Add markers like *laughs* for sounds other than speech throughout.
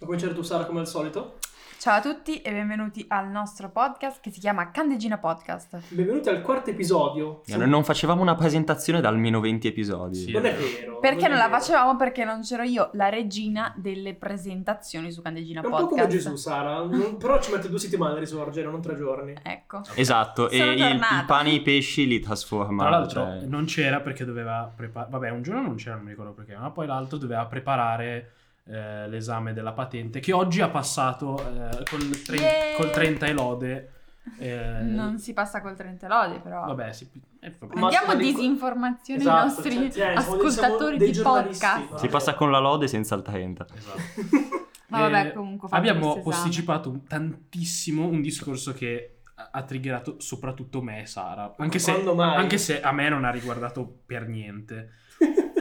Vuoi cominciare tu Sara come al solito? Ciao a tutti e benvenuti al nostro podcast che si chiama Candegina Podcast. Benvenuti al quarto episodio. Noi non facevamo una presentazione da almeno 20 episodi. Sì. Non è vero. Perché è non la vero. facevamo? Perché non c'ero io, la regina delle presentazioni su Candegina È un po' Podcast. come Gesù, Sara. non- Però ci mette due settimane a risorgere, non tre giorni. Ecco. Esatto, Sono e il, il pane e i pesci li trasforma. Tra l'altro cioè- non c'era perché doveva preparare, vabbè un giorno non c'era, non mi ricordo perché, ma poi l'altro doveva preparare eh, l'esame della patente che oggi ha passato eh, col, tre- Yay! col 30 e lode. eh, Non si passa col 30 lode, però. Vabbè, si, eh. Ma dei- disinformazioni Esatto, ai nostri cioè, ascoltatori dei di podcast. Si passa con la lode senza il 30. Esatto. *laughs* Ma vabbè, Eh, comunque abbiamo esame. posticipato tantissimo un discorso che ha- triggerato soprattutto me e Sara, anche se, anche se a me non ha riguardato per niente.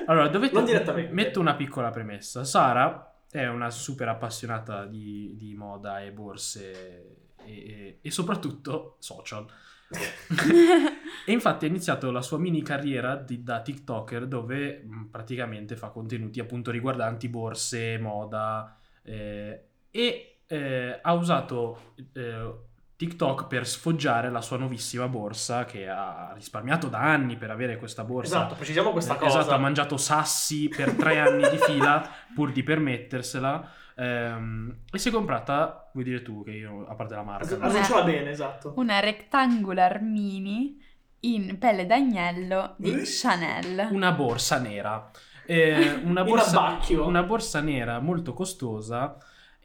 Allora, dovete Non direttamente. metto una piccola premessa. Sara è una super appassionata di, di moda e borse e, e- e soprattutto social. *laughs* e infatti ha iniziato la sua mini carriera di- da TikToker dove mh, praticamente fa contenuti appunto riguardanti borse, moda eh, e eh, ha usato eh, TikTok per sfoggiare la sua nuovissima borsa che ha risparmiato da anni per avere questa borsa. Esatto, precisiamo questa Eh, cosa. Esatto, ha mangiato sassi per tre anni di fila *laughs* pur di permettersela. ehm, e si è comprata, vuoi dire tu che io, a parte la marca, As- no? Annunciala bene, esatto. Una rectangular mini in pelle d'agnello di Eh. Chanel. una borsa nera. Eh, una, *laughs* borsa, una borsa nera molto costosa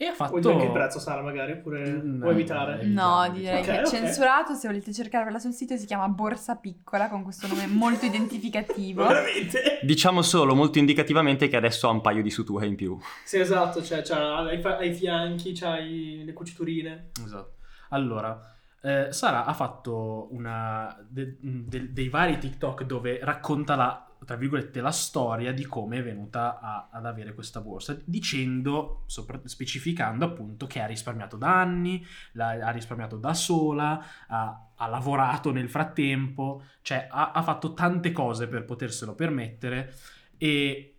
e ha fatto... Vuoi dire anche il prezzo, Sara, magari? Oppure No, vuoi evitare? No, direi ok, che è ok. censurato. Se volete cercarvela sul sito, si chiama Borsa Piccola con questo nome molto identificativo. *laughs* Veramente? Diciamo solo molto indicativamente che adesso ha un paio di suture in più. Sì, esatto, cioè, fa- ai fianchi, c'hai le cuciturine. Esatto. Allora, eh, Sara ha fatto una, de- de- dei vari TikTok dove racconta la, tra virgolette, la storia di come è venuta a- ad avere questa borsa, dicendo, sopra- specificando appunto che ha risparmiato da anni, la- ha risparmiato da sola, ha, ha lavorato nel frattempo, cioè ha, ha fatto tante cose per poterselo permettere e,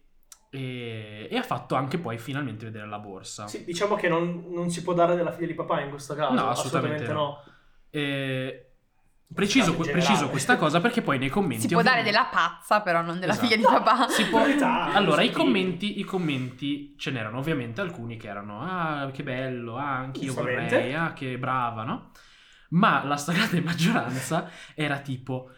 e- e ha fatto anche poi finalmente vedere la borsa. Sì, diciamo che non, non si può dare della figlia di papà in questo caso. No, assolutamente no. Eh, preciso, generale. preciso questa cosa perché poi nei commenti... Si può dare della pazza, però non della Esatto. figlia di papà. Si può- *laughs* Allora, i commenti, i commenti ce n'erano ovviamente alcuni che erano ah, che bello, ah, anch'io vorrei, ah, che brava, no? Ma la stragrande *laughs* maggioranza era tipo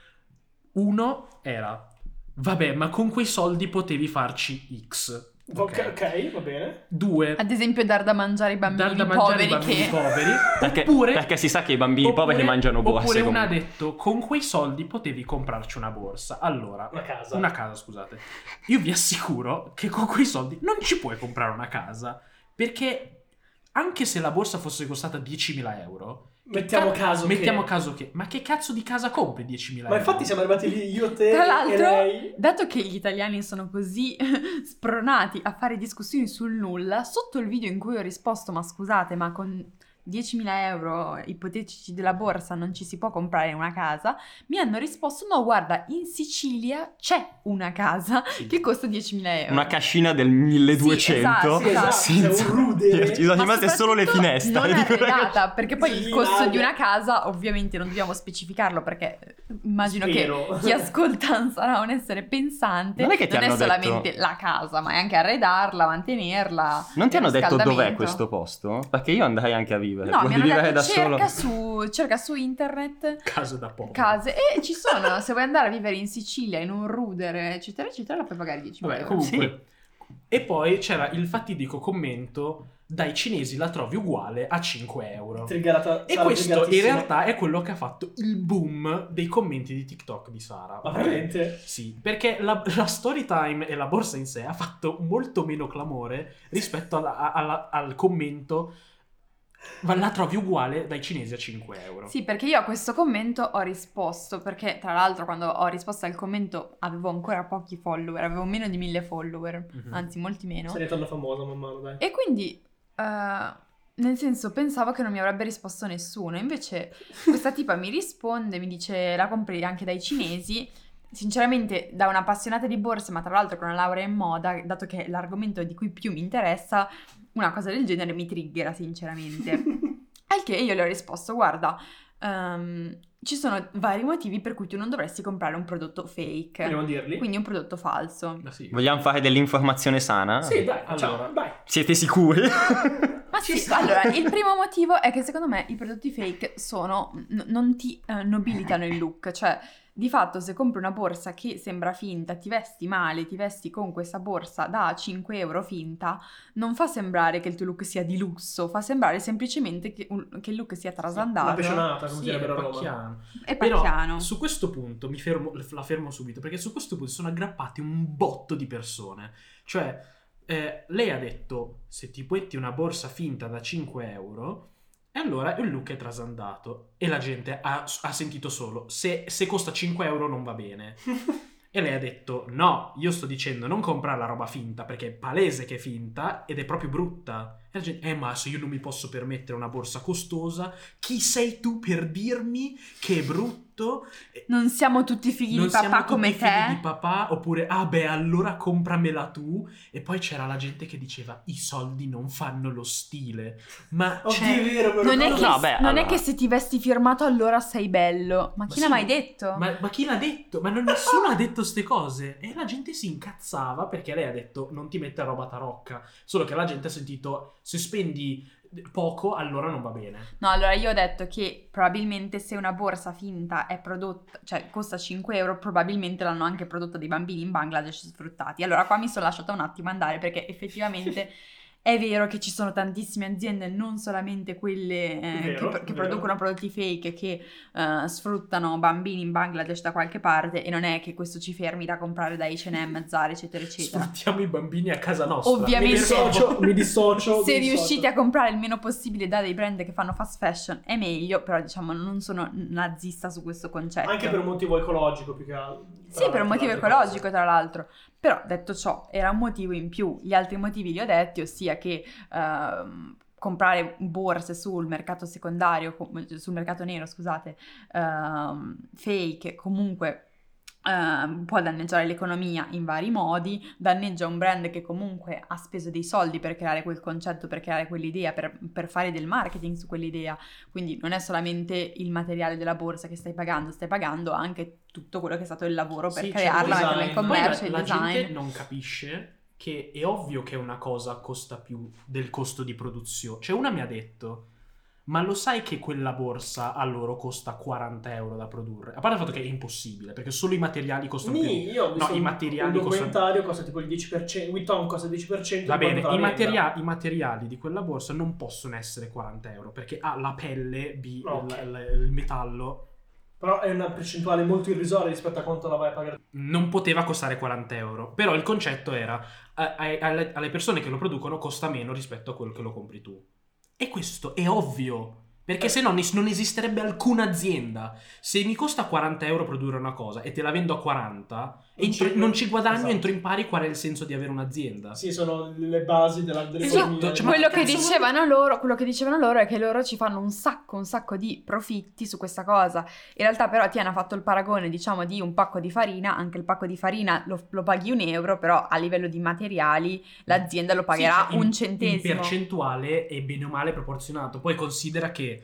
uno era vabbè, ma con quei soldi potevi farci X. Ok, ok, va bene. Due Ad esempio, dar da mangiare ai bambini dar da mangiare poveri ai bambini che... poveri. *laughs* Perché, oppure perché si sa che i bambini Oppure- poveri mangiano borse. Oppure una ha detto, con quei soldi potevi comprarci una borsa. Allora, Una casa. una casa, scusate. Io vi assicuro che con quei soldi non ci puoi comprare una casa. Perché anche se la borsa fosse costata 10.000 euro... che Mettiamo ca- caso che- Mettiamo caso che... Ma che cazzo di casa compri 10.000 euro? Ma infatti siamo arrivati lì io, te *laughs* Tra e l'altro, lei. dato che gli italiani sono così *laughs* spronati a fare discussioni sul nulla, sotto il video in cui ho risposto, ma scusate, ma con 10.000 euro ipotetici della borsa non ci si può comprare una casa, mi hanno risposto, no, guarda, in Sicilia c'è una casa Sì. che costa 10.000 euro. Una cascina del 1200. Sì, esatto, sì, esatto, un rudere. *laughs* Ci sono Ma rimaste solo le finestre. Non è arredata, perché poi il costo di una casa, ovviamente non dobbiamo specificarlo, perché eh, immagino Spero. che chi ascolta sarà un essere pensante. Non è che ti hanno solamente detto- la casa, ma è anche arredarla, mantenerla. Non ti hanno detto dov'è questo posto? Perché io andrei anche a vivere. No, Vuoi mi hanno vivere detto cerca su, cerca su internet Case da poveri. case e ci sono, se vuoi andare a vivere in Sicilia, in un rudere, eccetera, eccetera, la puoi pagare 10 Vabbè, euro. comunque. E poi c'era il fatidico commento dai cinesi la trovi uguale a 5 euro. Triggerata, E questo in realtà è quello che ha fatto il boom dei commenti di TikTok di Sara. Ma veramente? Sì, perché la, la story time e la borsa in sé ha fatto molto meno clamore rispetto alla- alla- al commento ma la trovi uguale dai cinesi a 5 euro. Sì, perché io a questo commento ho risposto, perché tra l'altro quando ho risposto al commento avevo ancora pochi follower, avevo meno di mille follower, Mhm. anzi molti meno. Stai diventando famosa man mano, dai. E quindi, eh, nel senso, pensavo che non mi avrebbe risposto nessuno. Invece, questa tipa mi risponde, mi dice la compri anche dai cinesi. Sinceramente, da un'appassionata di borse, ma tra l'altro con una laurea in moda, dato che è l'argomento di cui più mi interessa, una cosa del genere mi triggera sinceramente. *laughs* Al che io le ho risposto, guarda, ehm, ci sono vari motivi per cui tu non dovresti comprare un prodotto fake, Vogliamo dirli? quindi un prodotto falso. Ma sì. Vogliamo fare dell'informazione sana? Sì, dai, Allora. ciao, dai. Siete sicuri? *laughs* Ma Ci sì, sta. allora, il primo *laughs* motivo è che secondo me i prodotti fake sono, n- non ti eh, nobilitano il look, cioè di fatto se compri una borsa che sembra finta, ti vesti male, ti vesti con questa borsa da 5 euro finta, non fa sembrare che il tuo look sia di lusso, fa sembrare semplicemente che, un- che il look sia Una trasandato pecionata, come Sì, direbbero a è Roma. pacchiano. e Però pacchiano. su questo punto mi fermo, la fermo subito perché su questo punto sono aggrappati un botto di persone. Cioè, eh, lei ha detto: se ti metti una borsa finta da 5 euro, e allora il look è trasandato. E la gente ha, ha sentito solo: se, se costa 5 euro non va bene. *laughs* E lei ha detto: No, io sto dicendo non comprare la roba finta perché è palese che è finta ed è proprio brutta. E la gente, eh, ma se io non mi posso permettere una borsa costosa, chi sei tu per dirmi che è brutto? Non siamo tutti figli non di papà come figli te. di papà, oppure, ah beh, allora compramela tu. E poi c'era la gente che diceva: I soldi non fanno lo stile. Ma Oddio, cioè, è vero, Non è, che, No, beh, non allora. è che se ti vesti firmato allora sei bello. Ma chi sì, l'ha mai detto? Ma, ma chi l'ha detto? Ma non, nessuno ha detto ste cose. E la gente si incazzava perché lei ha detto non ti mette roba tarocca. Solo che la gente ha sentito se spendi poco allora non va bene. No, allora io ho detto che probabilmente se una borsa finta è prodotta, cioè costa 5 euro, probabilmente l'hanno anche prodotta dei bambini in Bangladesh sfruttati. Allora qua mi sono lasciata un attimo andare perché effettivamente *laughs* è vero che ci sono tantissime aziende, non solamente quelle eh, Vero, che, che producono prodotti fake, che eh, sfruttano bambini in Bangladesh da qualche parte e non è che questo ci fermi da comprare da H&M, Zara, eccetera, eccetera. Sfruttiamo i bambini a casa nostra. Mi Ovviamente. dissocio, mi dissocio. *laughs* Se mi dissocio. riuscite a comprare il meno possibile da dei brand che fanno fast fashion è meglio, però diciamo non sono nazista su questo concetto. Anche per un motivo ecologico più che altro. Sì, per un motivo ecologico cose. tra l'altro. Però detto ciò, era un motivo in più. Gli altri motivi li ho detti, ossia che ehm, comprare borse sul mercato secondario, sul mercato nero, scusate, ehm, fake, comunque ehm, può danneggiare l'economia in vari modi, danneggia un brand che comunque ha speso dei soldi per creare quel concetto, per creare quell'idea, per, per fare del marketing su quell'idea. Quindi non è solamente il materiale della borsa che stai pagando, stai pagando anche tutto quello che è stato il lavoro per Sì, crearla, il design. Poi commercio, la, il la design. gente non capisce che è ovvio che una cosa costa più del costo di produzione. Cioè, una mi ha detto: Ma lo sai che quella borsa a loro costa 40 euro da produrre? A parte il fatto che è impossibile, perché solo i materiali costano Nì, più. io ho visto No, i materiali costano- costa tipo il 10%, Vuitton costa il 10%. Va bene, i, materia- i materiali di quella borsa non possono essere 40 euro perché ha la pelle, B, Ok. il, il- il metallo, Però è una percentuale molto irrisoria rispetto a quanto la vai a pagare. non poteva costare 40 euro. Però il concetto era, a- a- alle persone che lo producono costa meno rispetto a quello che lo compri tu. E questo è ovvio. Perché Eh. se no non esisterebbe alcuna azienda. Se mi costa 40 euro produrre una cosa e te la vendo a 40, Non entro- ci- non ci guadagno, esatto. entro impari qual è il senso di avere un'azienda. Sì, sono le basi della. Esatto, cioè, ma quello che dicevano loro, quello che dicevano loro è che loro ci fanno un sacco, un sacco di profitti su questa cosa. In realtà però Tiana ha fatto il paragone, diciamo, di un pacco di farina, anche il pacco di farina lo, lo paghi un euro, però a livello di materiali l'azienda lo pagherà Sì, cioè, in- un In centesimo. percentuale è bene o male proporzionato. Poi considera che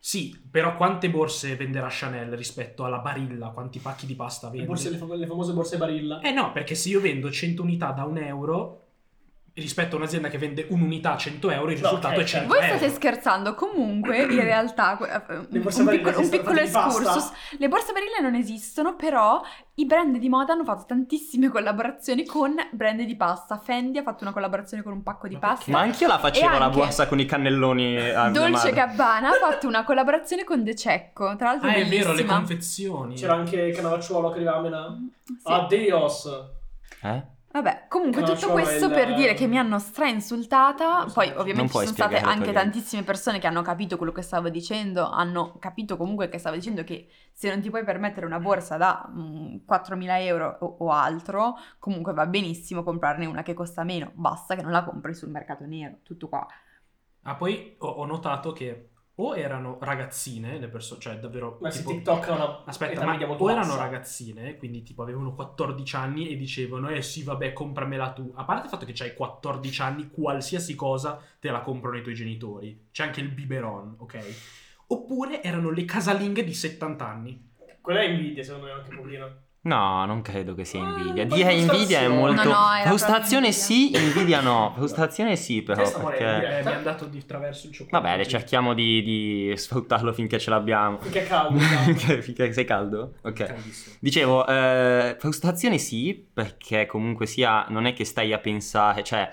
sì, però quante borse venderà Chanel rispetto alla Barilla? Quanti pacchi di pasta le, vende? borse- le fam- le famose borse Barilla. Eh no, perché se io vendo 100 unità da un euro rispetto a un'azienda che vende un'unità a 100 euro, il No, risultato ok, è 100 Voi euro. state scherzando, comunque *clears throat* in realtà eh, un, Le borse un piccolo, un esistono piccolo excursus. Le borse Barilla non esistono, però i brand di moda hanno fatto tantissime *laughs* collaborazioni con brand di pasta. Fendi ha fatto una collaborazione con un pacco di Ma pasta. Ma anch'io la facevo la borsa con i cannelloni a Dolce. Gabbana ha fatto una collaborazione con De Cecco, tra l'altro Ah, è vero, le confezioni. C'era anche Canavacciuolo che arrivava a Milano. Sì. Adios. Eh? Vabbè, comunque No, tutto cioè, questo il- per dire che mi hanno strainsultata, so, poi ovviamente ci sono state anche tantissime persone che hanno capito quello che stavo dicendo, hanno capito comunque che stavo dicendo che se non ti puoi permettere una borsa da mm, 4.000 euro o, o altro, comunque va benissimo comprarne una che costa meno, basta che non la compri sul mercato nero, tutto qua. Ah, poi ho, ho notato che o erano ragazzine, le persone, cioè davvero... Ma tipo- TikTok ha una Aspetta, ma o erano ragazzine, quindi tipo avevano 14 anni e dicevano, eh sì, vabbè, compramela tu. A parte il fatto che c'hai 14 anni, qualsiasi cosa te la comprano i tuoi genitori. C'è anche il biberon, ok? Oppure erano le casalinghe di 70 anni. Quella è invidia, secondo me, anche un pochino. No, non credo che sia invidia. Ah, Dire invidia è molto. No, no, era frustrazione sì, invidia no. Frustrazione sì, però. Morendo, Perché... Eh, mi hanno dato di traverso il cioccolato. Vabbè, cerchiamo di, di sfruttarlo finché ce l'abbiamo. Finché è caldo. esatto. *laughs* finché sei caldo? Ok. Caldissimo. Dicevo, eh, frustrazione sì, perché comunque sia, non è che stai a pensare, cioè,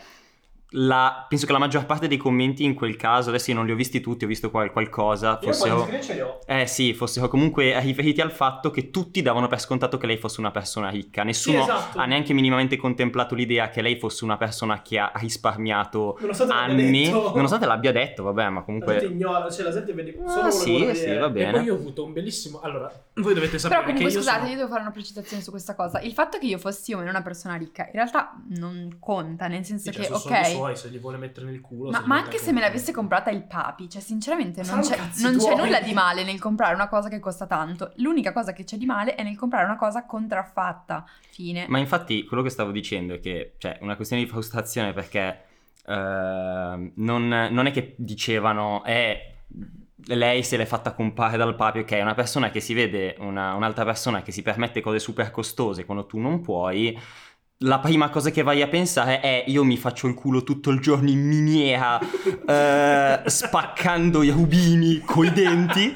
la- penso che la maggior parte dei commenti in quel caso, adesso io non li ho visti tutti, ho visto qual- qualcosa, Io fossero... quasi screen ce li ho. Eh sì, fossero comunque riferiti al fatto che tutti davano per scontato che lei fosse una persona ricca. Nessuno Sì, esatto. ha neanche minimamente contemplato l'idea che lei fosse una persona che ha risparmiato Nonostante l'abbia anni, detto. nonostante l'abbia detto, vabbè, ma La gente comunque... ignora, cioè la gente vede solo Ah, quello che sì, sì, va E bene. poi io ho avuto un bellissimo... Allora, voi dovete sapere Però comunque che io scusate, sono... io devo fare una precisazione su questa cosa. Il fatto che io fossi o meno una persona ricca in realtà non conta, nel senso Sì, cioè, che, sono soldi ok, suoi, se li vuole mettere nel culo... ma, ma anche se me l'avesse comprata il papi, cioè sinceramente non c'è, non c'è nulla di male nel comprare una cosa che costa tanto. L'unica cosa che c'è di male è nel comprare una cosa contraffatta. Fine. Ma infatti quello che stavo dicendo è che c'è una questione di frustrazione perché ehm, non, non è che dicevano eh, lei se l'è fatta comprare dal papi, ok, è una persona che si vede una- un'altra persona che si permette cose super costose quando tu non puoi. La prima cosa che vai a pensare è io mi faccio il culo tutto il giorno in miniera *laughs* eh, spaccando i rubini coi denti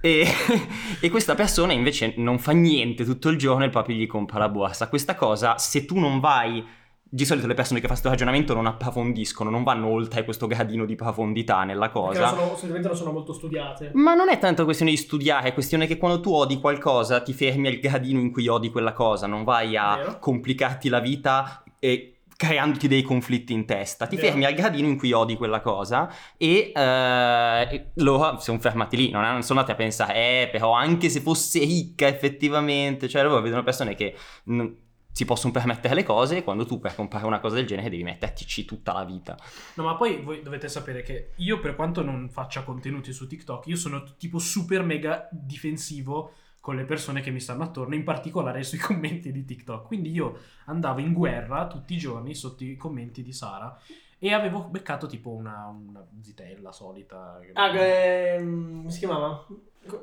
e, *laughs* e questa persona invece non fa niente tutto il giorno e il papi gli compra la borsa. Questa cosa, se tu non vai, di solito le persone che fanno questo ragionamento non approfondiscono, non vanno oltre questo gradino di profondità nella cosa. sono, non sono molto studiate. Ma non è tanto questione di studiare, è questione che quando tu odi qualcosa ti fermi al gradino in cui odi quella cosa, non vai a Vero. complicarti la vita e creandoti dei conflitti in testa. Ti Vero. fermi al gradino in cui odi quella cosa e, eh, loro sono fermati lì, non, non sono andati a pensare, eh, però anche se fosse ricca effettivamente, cioè loro vedono persone che non- si possono permettere le cose e quando tu per comprare una cosa del genere devi mettertici tutta la vita. No, ma poi voi dovete sapere che io, per quanto non faccia contenuti su TikTok, io sono tipo super mega difensivo con le persone che mi stanno attorno, in particolare sui *laughs* commenti di TikTok. Quindi io andavo in guerra tutti i giorni sotto i commenti di Sara e avevo beccato tipo una, una zitella solita. Ah, ehm, come si chiamava?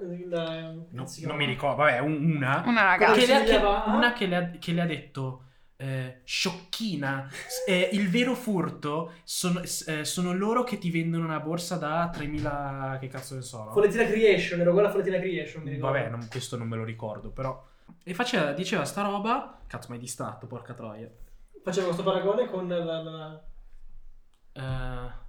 Il- No, non mi ricordo, vabbè, un- una. Una ragazza. Che le ha- che- una che le ha, che le ha detto eh, sciocchina eh, il vero furto sono, eh, sono loro che ti vendono una borsa da 3000 che cazzo ne so no? Follettina Creation, ero quella Follettina Creation. mi ricordo. vabbè non- questo non me lo ricordo però e faceva, diceva sta roba cazzo mi hai distratto porca troia Facevo questo paragone con la... la- Eh,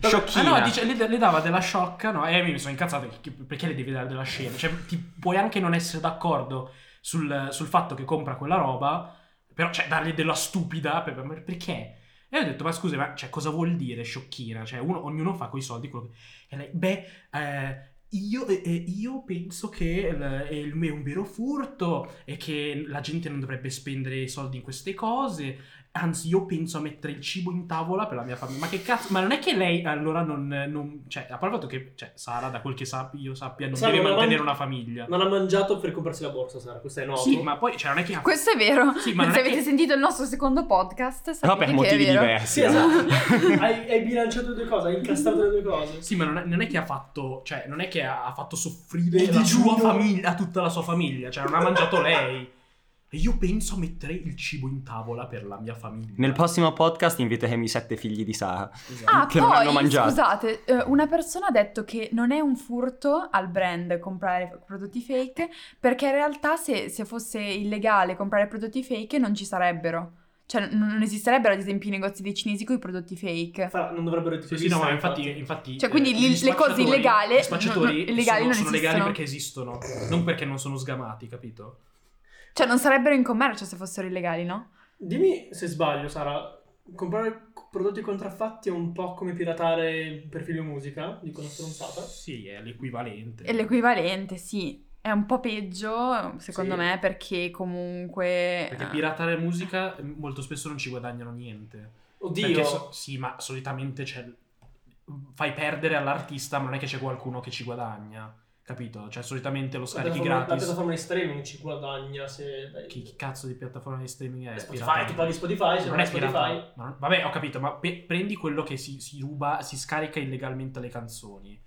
Sciocchina. Ah no, dice- le, le dava della sciocca, no? E mi sono incazzato perché, le devi dare della scena? Cioè, ti puoi anche non essere d'accordo sul, sul fatto che compra quella roba, però, cioè, dargli della stupida, per- per- perché? E ho detto, ma scusa, ma cioè, cosa vuol dire sciocchina? Cioè, uno- ognuno fa coi soldi quello che... E lei, beh, eh, io, eh, io penso che il- è, un vero furto e che la gente non dovrebbe spendere i soldi in queste cose. Anzi, io penso a mettere il cibo in tavola per la mia famiglia. Ma che cazzo? Ma non è che lei allora non. non- cioè, a parte il fatto che cioè, Sara, da quel che sappi, io sappia, non Sara, deve non mantenere man- una famiglia. Non ha mangiato per comprarsi la borsa, Sara, questo è noto. Sì, ma poi, cioè, non è che. ha- Questo è vero. Sì, ma Se avete che- sentito il nostro secondo podcast, sapete Però per motivi diversi. Sì, esatto. *laughs* hai, hai bilanciato le due cose, hai incastrato le due cose. Sì, ma non è, non è che ha fatto. Cioè, non è che ha, fatto soffrire Il la sua famiglia, tutta la sua famiglia. Cioè, non ha mangiato lei. E io penso a mettere il cibo in tavola per la mia famiglia. Nel prossimo podcast inviteremo i sette figli di Sara. Esatto. Ah, che non hanno poi, mangiato. scusate, eh, una persona ha detto che non è un furto al brand comprare prodotti fake, perché in realtà se, se fosse illegale comprare prodotti fake non ci sarebbero. Cioè, non esisterebbero, ad esempio, i negozi dei cinesi con i prodotti fake. Fa- non dovrebbero Sì, essere sì, no, ma infatti, infatti Cioè, quindi eh, le cose illegali- gli spacciatori no, no, illegali sono, non sono legali esistono. perché esistono, non perché non sono sgamati, capito? Cioè, non sarebbero in commercio se fossero illegali, no? Dimmi se sbaglio, Sara. Comprare prodotti contraffatti è un po' come piratare per figlio musica, dico una stronzata. Sì, è l'equivalente. È l'equivalente, sì. È un po' peggio, secondo Sì. me, perché comunque... Perché eh, piratare musica eh, molto spesso non ci guadagnano niente. Oddio, so- sì, ma solitamente c'è fai perdere all'artista, ma non è che c'è qualcuno che ci guadagna. Capito? Cioè, solitamente lo La scarichi la gratis. piattaforma di streaming ci guadagna se... Chi, chi cazzo di piattaforma di streaming è? Eh, Spotify, Pirata? tu paghi Spotify, se non non è pirata. Spotify... Ma non- Vabbè, ho capito, ma pe- prendi quello che si, si ruba, si scarica illegalmente le canzoni.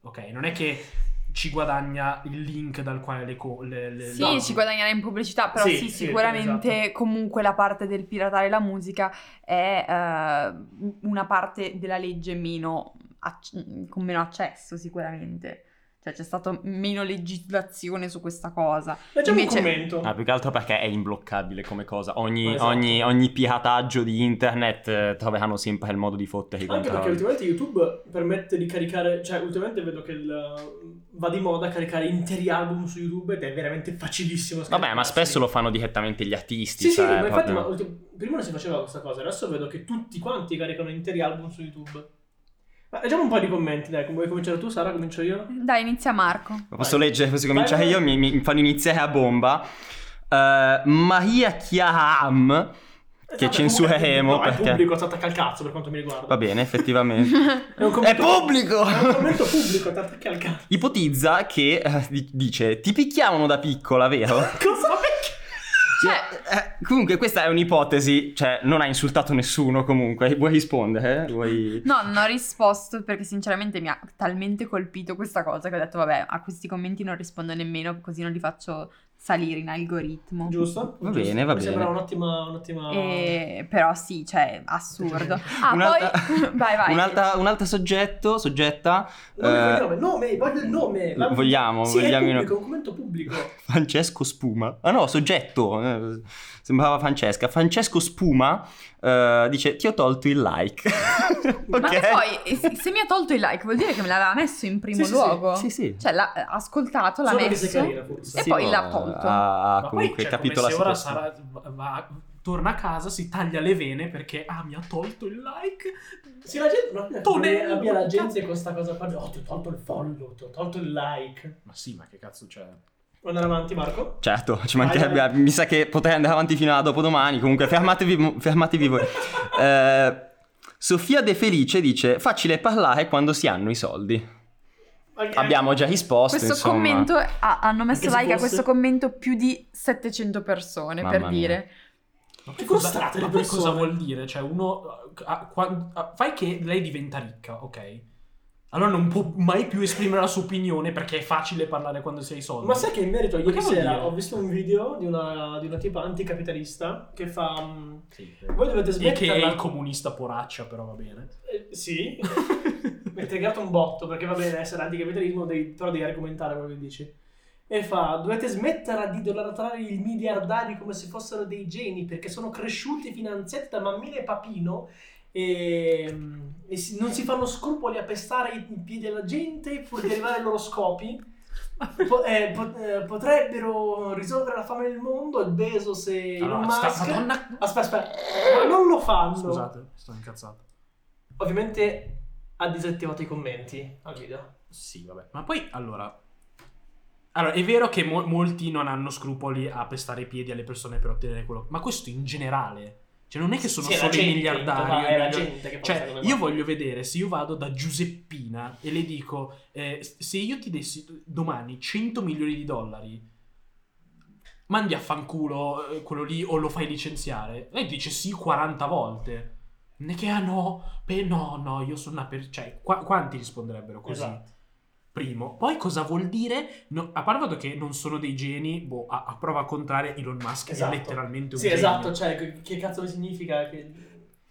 Ok, non è che ci guadagna il link dal quale le... Co- le, le- Sì, no. ci guadagnerà in pubblicità, però Sì, sì, sì, sicuramente esatto. comunque la parte del piratare la musica è eh, una parte della legge meno acc- con meno accesso sicuramente. Cioè c'è stata meno legislazione su questa cosa. Leggiamo Invece- un commento. Ah, più che altro perché è imbloccabile come cosa. Ogni, Esatto. ogni, ogni pirataggio di internet eh, troveranno sempre il modo di fottere i Anche perché controlli. ultimamente YouTube permette di caricare, cioè ultimamente vedo che il- va di moda caricare interi album su YouTube ed è veramente facilissimo. Vabbè, ma spesso lo fanno direttamente gli artisti. Sì, sì, cioè, ma infatti ma ultim- prima non si faceva questa cosa, adesso vedo che tutti quanti caricano interi album su YouTube. Leggiamo un po' di commenti, dai, vuoi cominciare tu Sara, comincio io? Dai, inizia Marco. Posso Vai. leggere, posso cominciare Vai, io? Mi, mi fanno iniziare a bomba. Eh, Maria Chiaham, che Vabbè, censureremo comunque è pubblico, perché... È pubblico, state al cazzo per quanto mi riguarda. Va bene, effettivamente. *laughs* È, un È commento- pubblico! È un commento pubblico, ti attacchi al cazzo. Ipotizza che eh, di- dice: Ti picchiavano da piccola, vero? *laughs* Cosa? Cioè, eh, comunque, questa è un'ipotesi. Cioè, non ha insultato nessuno. Comunque, vuoi rispondere? Vuoi... No, non ho risposto perché sinceramente mi ha talmente colpito questa cosa che ho detto vabbè, a questi commenti non rispondo nemmeno così non li faccio salire in algoritmo. Giusto? Va Giusto. bene, va Mi bene. sembra un'ottima... un'ottima... E- però sì, cioè, assurdo. *laughs* Ah, Un'altra- poi... *laughs* vai, vai. Un'altra, un altro soggetto, soggetta. Nome, eh, cognome, nome, voglio il nome. Lo vogliamo, sì, vogliamo- è pubblico, è un commento pubblico. *laughs* Francesco Spuma. Ah no, soggetto. Sembrava Francesca. Francesco Spuma eh, dice: Ti ho tolto il like. *laughs* Ma Ok? che poi, se mi ha tolto il like, vuol dire che me l'aveva messo in primo Sì, luogo. Sì, sì. Cioè, l'ha eh, ascoltato, l'ha Solo messo. carina. E Sì, poi ma l'ha tolto. Ha, ha Ma comunque poi, cioè, capito la situazione. Sara va- va- torna a casa, si taglia le vene perché ah, mi ha tolto il like. Sì, la gente non Tonello, abbia la gente cazzo. con questa cosa qua. Oh, ti ho tolto il follow, ti ho tolto il like. Ma sì, ma che cazzo c'è? Vuoi andare avanti, Marco? Certo, ci mancherebbe. Vai, vai. Mi sa che potrei andare avanti fino a dopodomani. Comunque, fermatevi, fermatevi voi. Eh, Sofia De Felice dice: Facile parlare quando si hanno i soldi. Ok. Abbiamo già risposto. Questo insomma. commento ha- hanno messo like a questo commento più di 700 persone Mamma per mia. dire. Ma Che cosa- ma cosa vuol dire? Cioè, uno. ah, quan- ah, fai che lei diventa ricca, ok? Allora non può mai più esprimere la sua opinione perché è facile parlare quando si ha i soldi. Ma sai che in merito ieri sera ho visto un video di una, di una tipa anticapitalista che fa... mm, Sì. Voi dovete E che è il comunista poraccia, però va bene. Eh, sì. Mi ha triggato un botto perché va bene essere anticapitalismo, devi, però devi argomentare quello che dici. E fa: Dovete smettere di idolatrare i miliardari come se fossero dei geni perché sono cresciuti finanziati da mammine e papino e, e si- non si fanno scrupoli a pestare i piedi alla gente pur di arrivare ai loro scopi. Po- eh, po- eh, potrebbero risolvere la fame del mondo. Il Bezos e Elon Allora, sta- Musk. Madonna. Aspetta, aspetta, ma non lo fanno. Scusate, sto incazzato. Ovviamente ha disattivato i commenti al video. Sì, vabbè. Ma poi, allora... Allora, è vero che mo- molti non hanno scrupoli a pestare i piedi alle persone per ottenere quello... Ma questo in generale. Cioè, non è che sono Sì, solo i miliardari. è la gente che Cioè, io voglio vedere se io vado da Giuseppina e le dico, eh, se io ti dessi domani 100 milioni di dollari, mandi a fanculo eh, quello lì o lo fai licenziare? Lei dice sì 40 volte. Non è che ah no, beh no, no, io sono una per... Cioè, qua- quanti risponderebbero così? Esatto. Primo. Poi cosa vuol dire? No, a parte il fatto che non sono dei geni, boh, a, a prova contraria Elon Musk Esatto. è letteralmente un Sì, genio. esatto, cioè, che, che cazzo significa? Che...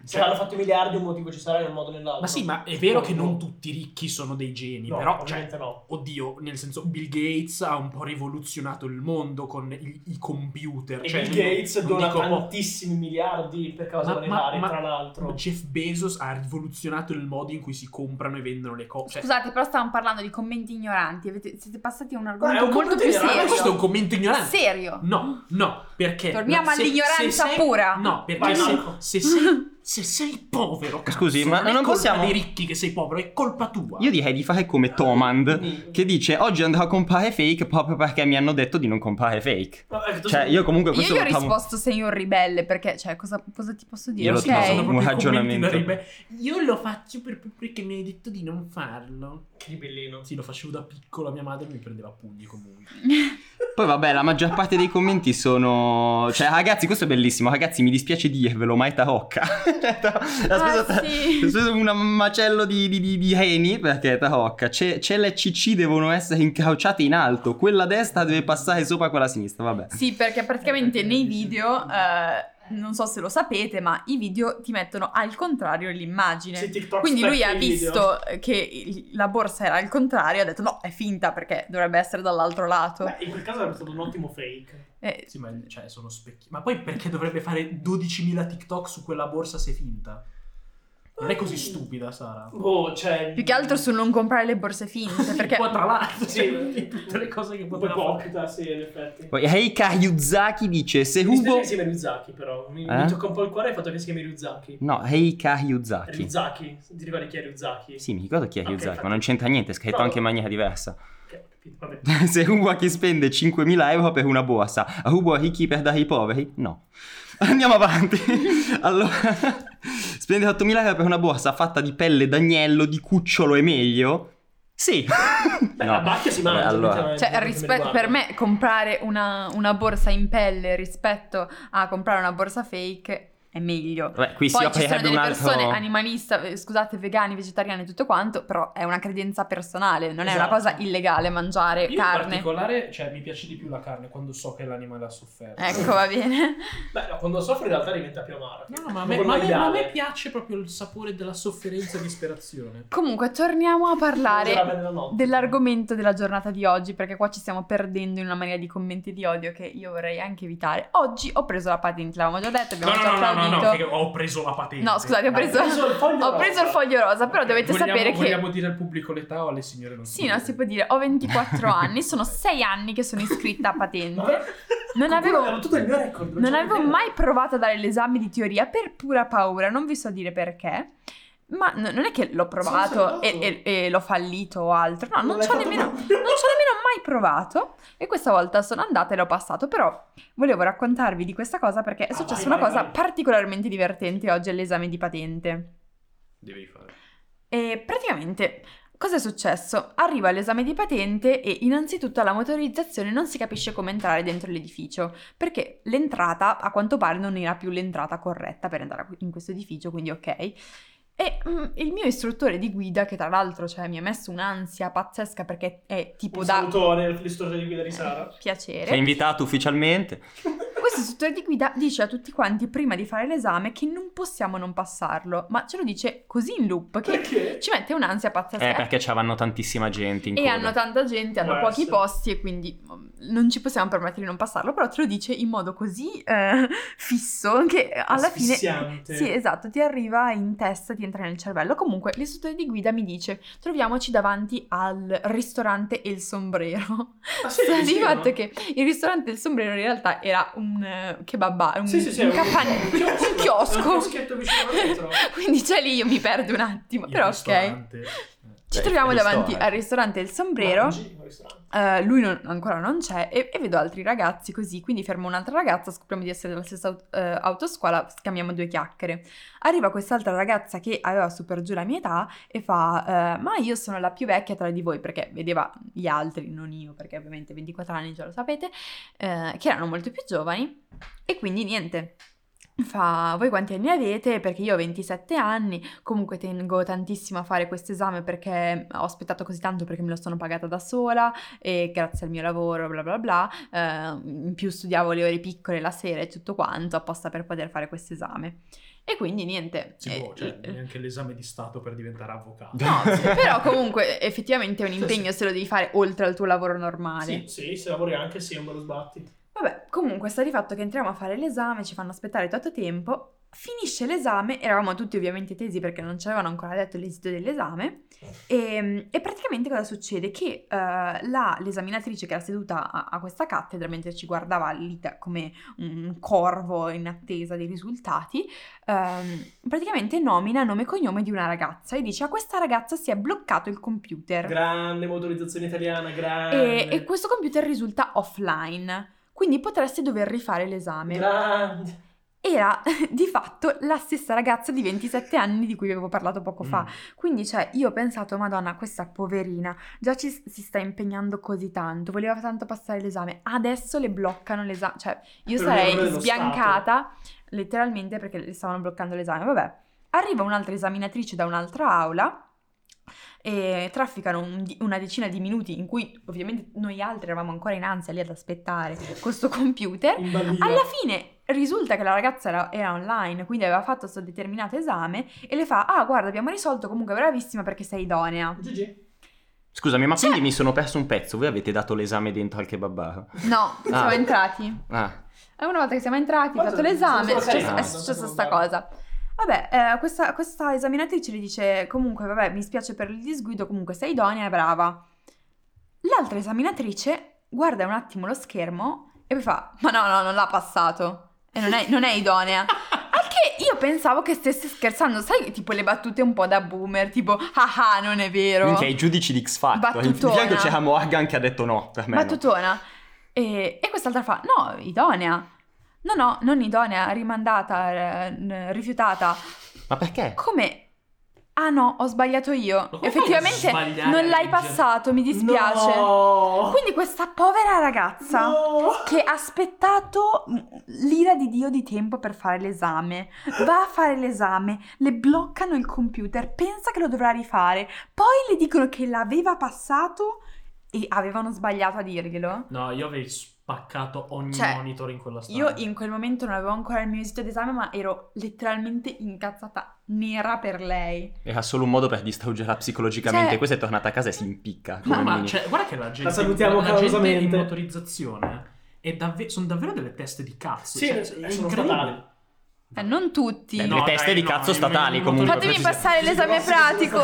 Se Cioè- hanno fatto i miliardi, un motivo ci sarà in un modo o nell'altro. Ma sì, ma è vero che non tutti i ricchi sono dei geni, No, però, cioè, no. oddio, nel senso, Bill Gates ha un po' rivoluzionato il mondo con i, i computer. E cioè, Bill non- Gates non dona dico, boh, tantissimi miliardi per monetarie, ma- tra l'altro. Jeff Bezos ha rivoluzionato il modo in cui si comprano e vendono le cose. Cioè, Scusate, però stavamo parlando di commenti ignoranti. avete- siete passati a un argomento un molto più ignorante, ma serio. questo è un commento ignorante. Serio. No, no, perché... Torniamo no, se- all'ignoranza se sei- pura. No, perché Vai, se, se sei... se sei povero, cazzo, Scusi, ma non, è non colpa possiamo- dei ricchi che sei povero, è colpa tua. Io direi di fare come Tomand, che dice oggi andrò a comprare fake proprio perché mi hanno detto di non comprare fake. Vabbè, Cioè, io comunque Io questo gli ho lo trovo- risposto sei un ribelle perché, cioè, cosa, cosa ti posso dire? Io lo Sì, ma ok? sono Un ragionamento. Io lo faccio per- perché mi hai detto di non farlo. Che ribellino. Sì, lo facevo da piccolo, mia madre mi prendeva a pugni comunque. *laughs* Poi vabbè, la maggior parte dei commenti sono... Cioè, ragazzi, questo è bellissimo. Ragazzi, mi dispiace dirvelo, ma è tarocca. *laughs* ha speso, Ah, sì. speso un macello di, di, di, di reni perché è tarocca. Ce, ce le CC devono essere incrociate in alto. Quella destra deve passare sopra quella sinistra, vabbè. Sì, perché praticamente nei video, eh, non so se lo sapete, ma i video ti mettono al contrario l'immagine. Sì, Quindi lui ha i video. visto che la borsa era al contrario, ha detto no, è finta perché dovrebbe essere dall'altro lato. Beh, in quel caso sarebbe stato un ottimo fake. Eh, Sì, ma cioè, sono specchi. Ma poi perché dovrebbe fare 12.000 TikTok su quella borsa se finta? Non è così stupida, Sara. Oh, cioè... più che altro su non comprare le borse finte, perché Poi tra l'altro, Sì. cioè, di tutte le cose che poteva fare. sì, in effetti. Poi Heika Ryuzaki dice se Mi Hugo... che si chiami Ryuzaki, però. Mi, Eh? mi tocca un po' il cuore il fatto che si chiami Ryuzaki. No, Heika Ryuzaki. Ryuzaki? Ti ricordi chi è Ryuzaki? Sì, mi ricordo chi è Ok, Ryuzaki, infatti. ma non c'entra niente, è scritto No. anche in maniera diversa. *laughs* Se rubo a chi spende 5.000 euro per una borsa, a ricchi per dare ai poveri? No. *laughs* Andiamo avanti. *laughs* allora, spendere 8.000 euro per una borsa fatta di pelle d'agnello, di cucciolo e meglio? Sì. Beh, la bacchia si mangia. Vabbè, allora. Cioè, per rispe- per me comprare una, una borsa in pelle rispetto a comprare una borsa fake è meglio. Beh, qui si Poi ci sono delle un altro... persone animaliste, eh, scusate, vegani, vegetariani e tutto quanto, però è una credenza personale, non è una Esatto. cosa illegale mangiare Io in carne. particolare, cioè, mi piace di più la carne quando so che l'animale ha sofferto. Ecco, va bene. Beh, no, quando soffre in realtà diventa più amaro. No, no, ma a me, ma me- ma a me piace proprio il sapore della sofferenza e disperazione. Comunque, torniamo a parlare dell'argomento della giornata di oggi, perché qua ci stiamo perdendo in una mania di commenti di odio che io vorrei anche evitare. Oggi ho preso la patente, l'avevamo già detto, abbiamo già applaudito. che ho preso la patente. No, scusate, ho preso, preso il foglio ho preso il rosa. foglio rosa, però dovete vogliamo- sapere che... Vogliamo dire al pubblico l'età o alle signore non Sì, no, si può dire, ho 24 *laughs* anni, sono 6 anni che sono iscritta a patente. Non avevo, aveva tutto il mio record. non avevo mai provato a dare l'esame di teoria per pura paura, non vi so dire perché. Ma n- non è che l'ho provato e, e- e l'ho fallito o altro, no, non, Non ci ho nemmeno, mai provato e questa volta sono andata e l'ho passato, però volevo raccontarvi di questa cosa perché è Ah, successa vai, una vai, cosa vai. particolarmente divertente oggi all'esame di patente. Devi fare. E praticamente cosa è successo? Arriva all'esame di patente e innanzitutto alla motorizzazione non si capisce come entrare dentro l'edificio, perché l'entrata a quanto pare non era più l'entrata corretta per entrare in questo edificio, quindi ok. E mm, il mio istruttore di guida, che tra l'altro cioè, mi ha messo un'ansia pazzesca perché è tipo Un da salutone all'istruttore di guida di Sara. piacere. Sei invitato ufficialmente? Questo istruttore di guida dice a tutti quanti prima di fare l'esame che non possiamo non passarlo, ma ce lo dice così in loop che Perché? ci mette un'ansia pazzesca. Eh, perché c'avano tantissima gente in E coda. hanno tanta gente, hanno Può pochi essere. posti e quindi mm, non ci possiamo permettere di non passarlo, però te lo dice in modo così eh, fisso che alla fine... Sì, esatto, ti arriva in testa, ti entra nel cervello. Comunque, l'istruttore di guida mi dice, troviamoci davanti al ristorante El Sombrero. Ah, sì, Sta di fatto che il ristorante El Sombrero in realtà era un eh, kebab bar, un, Sì, sì, sì, un, un- capan- un chiosco. un Un chiosco. vetro. *laughs* Quindi c'è lì io mi perdo un attimo, Il però ok. ristorante. Ci Beh, troviamo davanti ristorante. al ristorante El Sombrero. Mangi Eh, lui non- ancora non c'è e, e vedo altri ragazzi così, quindi fermo un'altra ragazza, scopriamo di essere della stessa eh, autoscuola, scambiamo due chiacchiere. Arriva quest'altra ragazza che aveva super giù la mia età e fa, eh, ma io sono la più vecchia tra di voi, perché vedeva gli altri, non io, perché ovviamente 24 anni già lo sapete, che erano molto più giovani e quindi niente. Fa, voi quanti anni avete? Perché io ho 27 anni, comunque tengo tantissimo a fare questo esame perché ho aspettato così tanto perché me lo sono pagata da sola e grazie al mio lavoro, bla bla bla, eh, in più studiavo le ore piccole la sera e tutto quanto apposta per poter fare questo esame. E quindi niente. Si eh, può, cioè, eh, neanche l'esame di Stato per diventare avvocato. No, sì, *laughs* però comunque effettivamente è un impegno se lo devi fare oltre al tuo lavoro normale. Sì, sì, se lavori anche sì, un bello sbatti. Vabbè, comunque sta di fatto che entriamo a fare l'esame, ci fanno aspettare tanto tempo finisce l'esame, eravamo tutti ovviamente tesi perché non ci avevano ancora detto l'esito dell'esame, e, e praticamente cosa succede? Che eh, la- l'esaminatrice che era seduta a, a questa cattedra, mentre ci guardava lì come un corvo in attesa dei risultati, ehm, praticamente nomina nome e cognome di una ragazza e dice a questa ragazza si è bloccato il computer Grande motorizzazione italiana, grande. e, e questo computer risulta offline. Quindi potreste dover rifare l'esame. Grande. Era *laughs* di fatto la stessa ragazza di 27 anni di cui avevo parlato poco fa. Mm. Quindi, cioè, io ho pensato, Madonna, questa poverina già ci, si sta impegnando così tanto, voleva tanto passare l'esame, adesso le bloccano l'esame. Cioè, io Per sarei sbiancata letteralmente perché le stavano bloccando l'esame. Vabbè, arriva un'altra esaminatrice da un'altra aula. E trafficano un una decina di minuti in cui ovviamente noi altri eravamo ancora in ansia lì ad aspettare questo computer. Alla fine risulta che la ragazza era, era online, quindi aveva fatto questo determinato esame e le fa: Ah, guarda, abbiamo risolto comunque bravissima perché sei idonea. GG. Scusami, ma Cioè- quindi mi sono perso un pezzo. Voi avete dato l'esame dentro al kebab? No, siamo Ah. entrati. Ah, E una volta che siamo entrati, Guarda, fatto l'esame, è successa, è caricando, successa non sta so cosa. Vabbè, eh, questa, questa esaminatrice le dice: Comunque, vabbè, mi spiace per il disguido, comunque sei idonea e brava. L'altra esaminatrice guarda un attimo lo schermo e poi fa: Ma no, no, non l'ha passato. E non è, non è idonea. *laughs* Io pensavo che stesse scherzando, sai, tipo le battute un po' da boomer, tipo, ah ah, non è vero. minchia, i giudici di X Factor. Di Battutona. fianco c'era Morgan che ha detto no, per me no. Battutona. E, e quest'altra fa: No, idonea. No, no, non idonea, rimandata, eh, rifiutata. Ma perché? Come? Ah no, ho sbagliato io. Effettivamente non l'hai passato, mi dispiace. No. Quindi questa povera ragazza No. che ha aspettato mm, l'ira di Dio di tempo per fare l'esame, va a fare l'esame, le bloccano il computer, pensa che lo dovrà rifare, poi le dicono che l'aveva passato e avevano sbagliato a dirglielo. No, io avrei spaccato ogni Cioè, monitor in quella stanza. Io in quel momento non avevo ancora il mio esito d'esame, ma ero letteralmente incazzata nera per lei. Era solo un modo per distruggerla psicologicamente. Cioè- Questa è tornata a casa e si impicca. No, ma mini. cioè, guarda che la gente, salutiamo la gente in motorizzazione è davve- sono davvero delle teste di cazzo. Sì, cioè, sono incredibile. Eh, non tutti. Beh, No, le teste dai, di no, cazzo in- statali comunque. Fatemi passare l'esame pratico.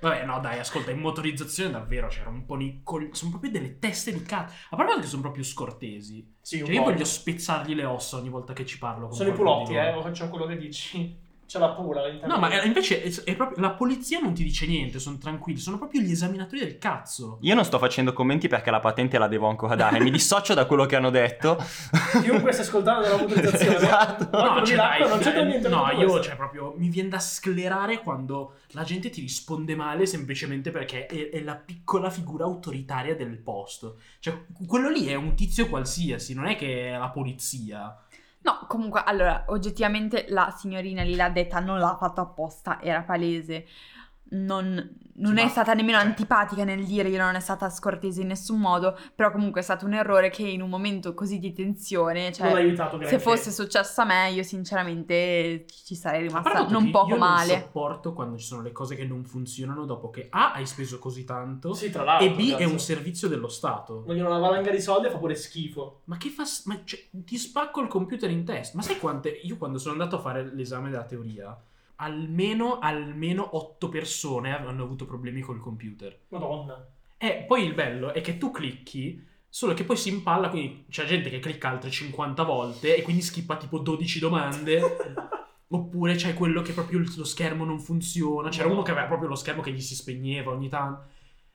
Vabbè, no, dai, ascolta, in motorizzazione davvero c'era un po' di. col- Sono proprio delle teste di cazzo. A parte che sono proprio scortesi. Sì, Cioè, io voglio spezzargli le ossa ogni volta che ci parlo. con Sono i pulotti, eh, loro. facciamo quello che dici. C'è la pula all'interno. No, ma è- invece è, è proprio. La polizia non ti dice niente, sono tranquilli. Sono proprio gli esaminatori del cazzo. Io non sto facendo commenti perché la patente la devo ancora dare. Mi dissocio da quello che hanno detto. *laughs* Chiunque si ascoltando della motorizzazione. *laughs* Esatto. No, No, cioè, dai, non c'entra dai, niente. no, io questo. cioè proprio mi viene da sclerare quando la gente ti risponde male semplicemente perché è, è la piccola figura autoritaria del posto. Cioè, quello lì è un tizio qualsiasi, non è che è la polizia. No, comunque, allora, oggettivamente la signorina lì l'ha detta, non l'ha fatto apposta, era palese. Non, non Sì, è ma- stata nemmeno cioè- antipatica nel dirglielo, non è stata scortese in nessun modo, però comunque è stato un errore che in un momento così di tensione, cioè, aiutato se fosse successo a me, io sinceramente ci sarei rimasta non che poco io male. non sopporto quando ci sono le cose che non funzionano dopo che A hai speso così tanto Sì, tra l'altro. e B è un servizio dello Stato. Vogliono una valanga di soldi e fa pure schifo. Ma che fa? Ma cioè, ti spacco il computer in testa. Ma sai quante? Io quando sono andato a fare l'esame della teoria, almeno, almeno 8 persone hanno avuto problemi col computer. Madonna. E poi il bello è che tu clicchi, solo che poi si impalla, quindi c'è gente che clicca altre 50 volte e quindi skippa tipo 12 domande. *laughs* Oppure c'è quello che proprio lo schermo non funziona. C'era uno che aveva proprio lo schermo che gli si spegneva ogni tanto.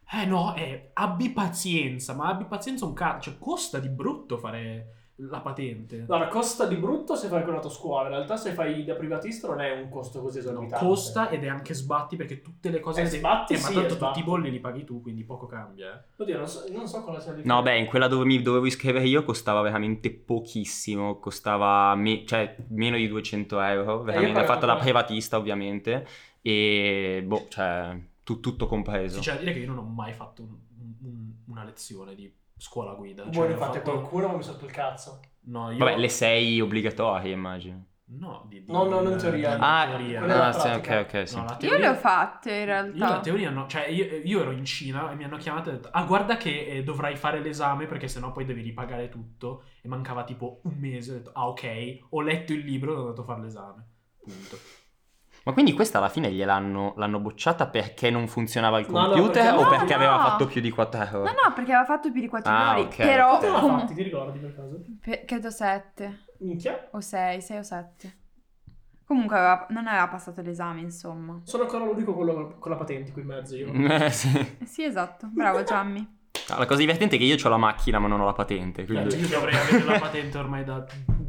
Eh no, eh, abbi pazienza, ma abbi pazienza un cazzo. Cioè, costa di brutto fare la patente. Allora, costa di brutto se fai con l'autoscuola. In realtà, se fai da privatista, non è un costo così No, esorbitante. costa ed è anche sbatti perché tutte le cose Eh, che sbatti eh, ma sì, tanto eh, tutti i bolli li paghi tu, quindi poco cambia. eh. Oddio, non so, non so cosa sia la No, beh, in quella dove mi dovevo iscrivere io costava veramente pochissimo, costava me- cioè, meno di 200 euro, veramente pagavo fatta da privatista ovviamente, e boh, cioè, tu- tutto compreso. Sì, da dire che io non ho mai fatto un- un- una lezione di scuola guida. Cioè, Voi ne fate fatto- qualcuno, ma mi sotto il cazzo. No, io... Vabbè, le sei obbligatorie immagino. No, di, di- No, no, non teoria. Ah, teoria. ah, sì, ok, ok, sì. No, la Io teoria- le ho fatte in Io realtà. la teoria no, cioè io, io ero in Cina e mi hanno chiamato e detto ah guarda che eh, dovrai fare l'esame perché sennò poi devi ripagare tutto e mancava tipo un mese, ho detto ah ok, ho letto il libro e ho andato a fare l'esame, punto. Ma quindi questa alla fine gliel'hanno l'hanno bocciata perché non funzionava il No, no, computer perché- o no, perché aveva no. fatto più di 4 No, euro? no, perché aveva fatto più di 4 Ah, ore. ok. Però Quanti comu- fatti, ti ricordi per caso? pe- credo 7 Minchia. o 6, 6 o 7. Comunque aveva- non aveva passato l'esame, insomma. Sono ancora l'unico quello con la patente qui in mezzo io. *laughs* Eh, sì. Eh Sì, esatto. Bravo Gianni. No, *laughs* la cosa divertente è che io ho la macchina ma non ho la patente, Eh, quindi... Io dovrei avere la patente ormai da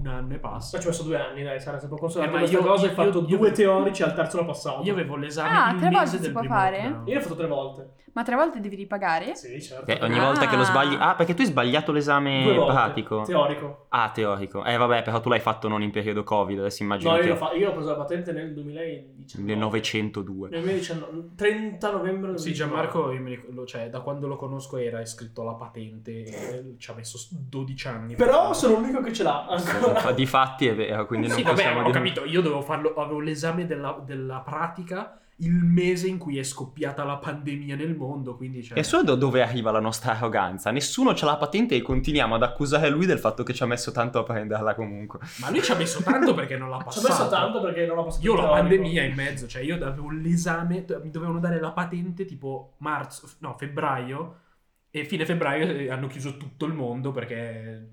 un anno e passa. Ma ci ho messo due anni, dai, sarà sempre consolato Eh, ma io- cosa. Ho io- fatto io- due teorici al terzo l'ho passato. Io avevo l'esame Ah, il tre volte si può fare? lockdown. Io l'ho fatto tre volte. Ma tre volte devi ripagare? Sì, certo. Che ogni Ah. volta che lo sbagli... Ah, perché tu hai sbagliato l'esame pratico? Teorico. Ah, teorico. Eh vabbè, però tu l'hai fatto non in periodo Covid, adesso immagino No, io, che... l'ho fa- io ho preso la patente nel 2019. Nel 902. Nel 2019. 30 novembre Sì, 2019. Gianmarco, io mi ricordo- cioè, da quando lo conosco era iscritto alla patente e ci ha messo 12 anni. Però sono l'unico che ce l'ha ancora. Di *laughs* fatti è vero, quindi non Sì, vabbè, possiamo ma ho dire... capito, io dovevo farlo, avevo l'esame della, della pratica il mese in cui è scoppiata la pandemia nel mondo, quindi cioè... È assurdo dove arriva la nostra arroganza. Nessuno c'ha la patente e continuiamo ad accusare lui del fatto che ci ha messo tanto a prenderla comunque. Ma lui ci ha messo tanto perché non l'ha *laughs* Ci ho passato. messo tanto perché non ho passato Io il la pandemia in mezzo, cioè io avevo l'esame, mi dovevano dare la patente tipo marzo, no, febbraio, e fine febbraio eh, hanno chiuso tutto il mondo perché,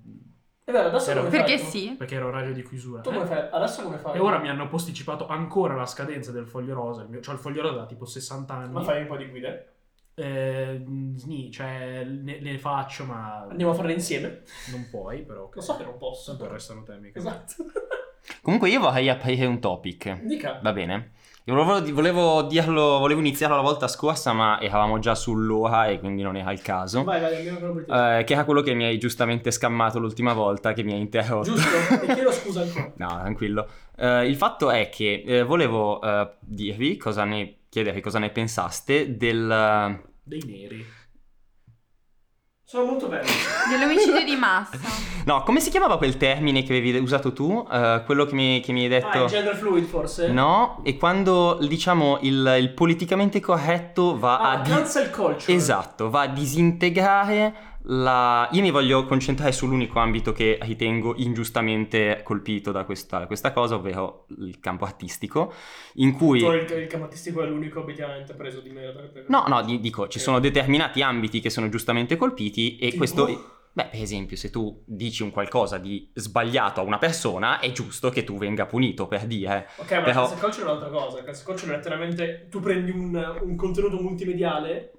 È vero, adesso Era- come fai Perché tu? sì. perché era orario di chiusura. Tu Eh, come fai? Adesso come fai? E ora mi hanno posticipato ancora la scadenza del foglio rosa. Il mio, cioè il foglio rosa da tipo 60 anni. Ma fai un po' di guide? Eh, sni, cioè ne, ne faccio, ma Andiamo a farle insieme? non puoi, però. Lo so che non posso. Tanto restano temi. che- Esatto. *laughs* Comunque io vorrei aprire un topic. Dica. Va bene? Io volevo, volevo dirlo, volevo iniziarlo la volta scorsa, ma eravamo già sull'ora e quindi non era il caso. Vai, vai, andiamo. Eh, che era quello che mi hai giustamente scammato l'ultima volta, che mi hai interrotto. Giusto? E *laughs* chiedo scusa ancora. No, tranquillo. Eh, il fatto è che eh, volevo eh, dirvi cosa ne chiedervi cosa ne pensaste del Dei neri. Sono molto bello. *laughs* Dell'omicidio di massa. No, come si chiamava quel termine che avevi usato tu? Eh, quello che mi, che mi hai Ah, detto il gender fluid forse? No, e quando diciamo il, il politicamente corretto va Ah, a di- cancel culture. Esatto, va a disintegrare la... Io mi voglio concentrare sull'unico ambito che ritengo ingiustamente colpito da questa, questa cosa, ovvero il campo artistico, in cui... Il, il campo artistico è l'unico obiettivamente preso di me. No, no, di- dico, ci sono determinati ambiti che sono giustamente colpiti e Tipo? questo... Beh, per esempio, se tu dici un qualcosa di sbagliato a una persona, è giusto che tu venga punito per dire... Ok, ma Però- il cancel culture è un'altra cosa. Il cancel culture è letteralmente tu prendi un, un contenuto multimediale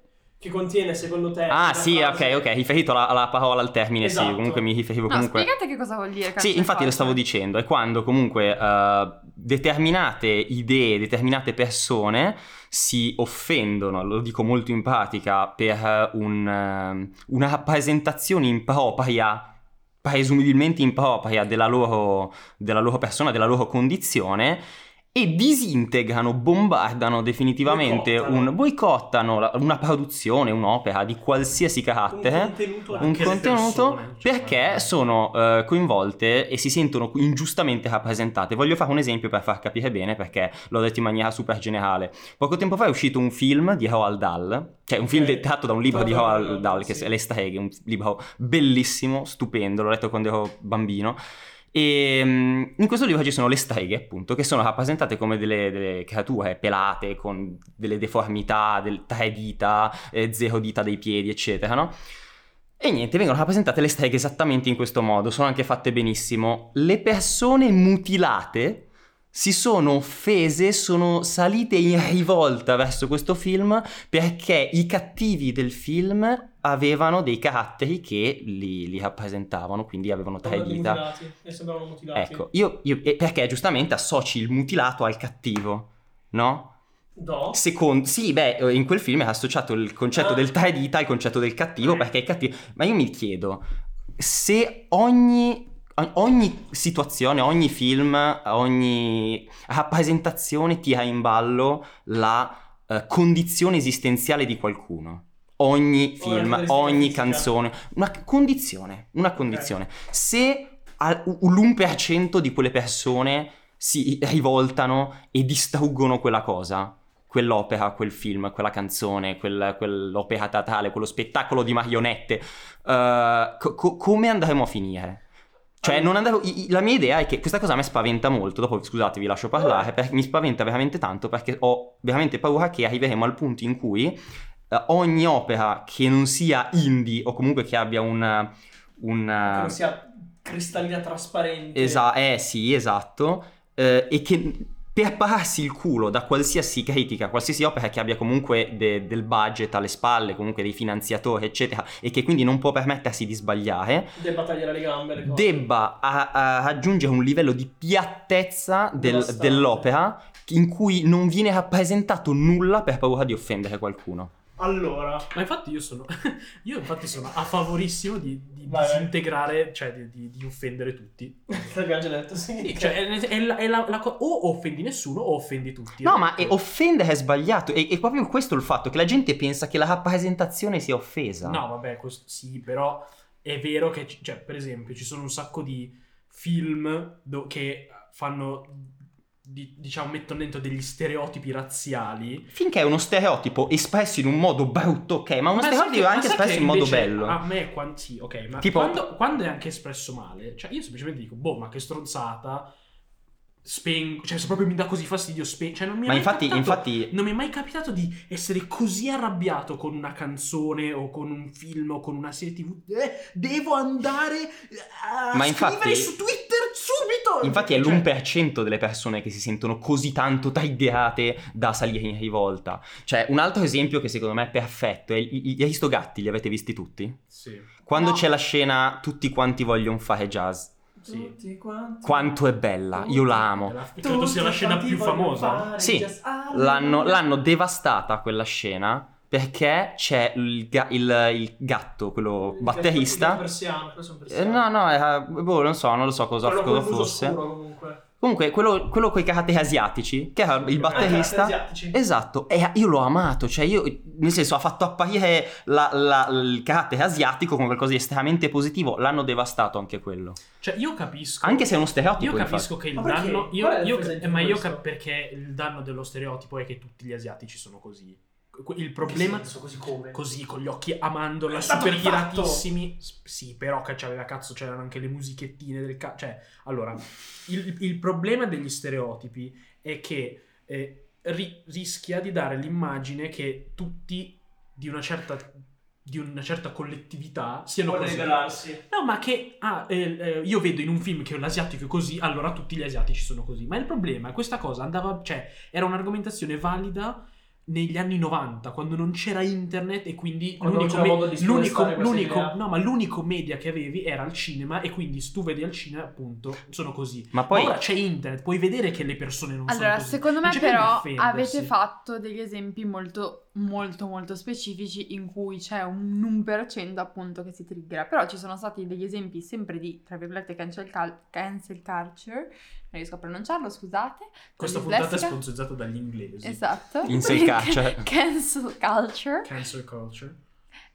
che contiene secondo te. Ah, sì, frase- ok, ok, riferito alla, alla parola, al termine, sì, Esatto. comunque mi riferivo No, comunque... spiegate che cosa vuol dire. Sì, infatti lo stavo dicendo, è quando comunque eh, determinate idee, determinate persone si offendono, lo dico molto in pratica, per eh, un, eh, una rappresentazione impropria, presumibilmente impropria della loro, della loro persona, della loro condizione. E disintegrano, bombardano definitivamente Boicottano. un. boicottano la- una produzione, un'opera di qualsiasi Un carattere contenuto un Anche le contenuto persone, cioè, perché guarda. sono eh, coinvolte e si sentono ingiustamente rappresentate. Voglio fare un esempio per far capire bene perché l'ho detto in maniera super generale. Poco tempo fa è uscito un film di Roald Dahl, cioè un film Ok. tratto da un libro di Roald Dahl Dahl, che sì. è Le streghe, un libro bellissimo, stupendo, l'ho letto quando ero bambino. E mm, in questo libro ci sono le streghe, appunto, che sono rappresentate come delle, delle creature pelate con delle deformità, del tre dita, eh, zero dita dei piedi, eccetera, no? E niente, vengono rappresentate le streghe esattamente in questo modo, sono anche fatte benissimo. Le persone mutilate si sono offese, sono salite in rivolta verso questo film perché i cattivi del film avevano dei caratteri che li, li rappresentavano, quindi avevano tre dita. mutilati. E sembravano mutilati. Ecco, io, io- perché giustamente associ il mutilato al cattivo, no? No. Secondo, sì, beh, in quel film è associato il concetto Ah. del tre dita al concetto del cattivo perché il cattivo. Ma io mi chiedo se ogni, ogni situazione, ogni film, ogni rappresentazione tira in ballo la eh, condizione esistenziale di qualcuno. Ogni film, ogni canzone, una condizione, una condizione. Se al- l'1% di quelle persone si rivoltano e distruggono quella cosa. Quell'opera, quel film, quella canzone, quel- quell'opera teatrale, quello spettacolo di marionette. eh, co- co- come andremo a finire? Cioè, non i- la mia idea è che questa cosa a me spaventa molto. Dopo, scusate, vi lascio parlare. Mi spaventa veramente tanto perché ho veramente paura che arriveremo al punto in cui ogni opera che non sia indie o comunque che abbia un. un Che non sia cristallina trasparente. Esa- eh sì, esatto. eh, e che per pararsi il culo da qualsiasi critica, qualsiasi opera che abbia comunque de- del budget alle spalle, comunque dei finanziatori, eccetera, e che quindi non può permettersi di sbagliare, Debba tagliare le gambe. Le debba a- a raggiungere un livello di piattezza del- dell'opera in cui non viene rappresentato nulla per paura di offendere qualcuno. Allora, Ma infatti io sono, *laughs* io infatti sono a favorissimo di, di Vai, vai. disintegrare, cioè di, di- di offendere tutti. l'abbiamo già detto, sì. Sì, cioè è, è la- è la- la o offendi nessuno o offendi tutti. No, ma è- offendere è sbagliato. E è proprio questo il fatto che la gente pensa che la rappresentazione sia offesa. No, vabbè, questo, sì, però è vero che, cioè, per esempio, ci sono un sacco di film do- che fanno, di- diciamo, mettono dentro degli stereotipi razziali. Finché è uno stereotipo espresso in un modo brutto, ok, ma uno Ma stereotipo che- è anche espresso in modo bello. A me, quando, sì, ok, ma Tipo- quando, quando è anche espresso male, cioè io semplicemente dico, boh, ma che stronzata, spengo, cioè se proprio mi dà così fastidio, spengo, cioè non mi è Ma mai infatti, capitato- infatti, Non mi è mai capitato di essere così arrabbiato con una canzone o con un film o con una serie tv. Eh, devo andare a Ma scrivere infatti- su Twitter subito. infatti è Cioè, l'1% delle persone che si sentono così tanto triggerate da salire in rivolta. Cioè, un altro esempio che secondo me è perfetto è i- gli Aristogatti, li avete visti tutti? Sì, Quando No. c'è la scena tutti quanti vogliono fare jazz. Sì. Tutti quanti. Quanto è bella, io la amo. Credo sia la scena più famosa. Sì, L'hanno, l'hanno devastata quella scena perché c'è il, ga- il- il gatto, quello batterista. Persiano, quello sono Eh, persiano. no, no, era, boh, non so, non lo so cosa, cosa fosse. scuro comunque. Quello, quello con i caratteri asiatici, che era il Anche batterista. asiatici. Esatto, e io l'ho amato, cioè io, nel senso, ha fatto apparire la- la- il carattere asiatico come qualcosa di estremamente positivo, l'hanno devastato anche quello. Cioè, io capisco. Anche se è uno Io stereotipo, capisco che il Ma danno. Io, io- ma io questo? cap- perché il danno dello stereotipo è che tutti gli asiatici sono così. Il problema. senso, così come? Così con gli occhi a mandorla, È stato super tiratissimi. S- Sì, però che c'aveva cazzo, c'erano anche le musichettine del cazzo. Cioè, allora, il, il problema degli stereotipi è che eh, ri- rischia di dare l'immagine che tutti di una certa, di una certa collettività siano Vuole così. liberarsi. No, ma che ah, eh, eh, io vedo in un film che l'asiatico è così, allora tutti gli asiatici sono così. Ma il problema è questa cosa andava, cioè, era un'argomentazione valida negli anni 90, quando non c'era internet e quindi Quando l'unico, me- l'unico, l'unico- no, ma l'unico media che avevi era il cinema e quindi se tu vedi al cinema, appunto, sono così. Ma Ma poi, ora c'è internet, puoi vedere che le persone non Allora, sono così. secondo me però avete fatto degli esempi molto, molto, molto specifici in cui c'è un 1% appunto che si triggera. Però ci sono stati degli esempi sempre di, tra virgolette, cancel, cal- cancel culture. Non riesco a pronunciarlo, scusate. Questa puntata è sponsorizzata dagli inglesi. Esatto. Cancel *laughs* culture. cancel culture. Cancel culture.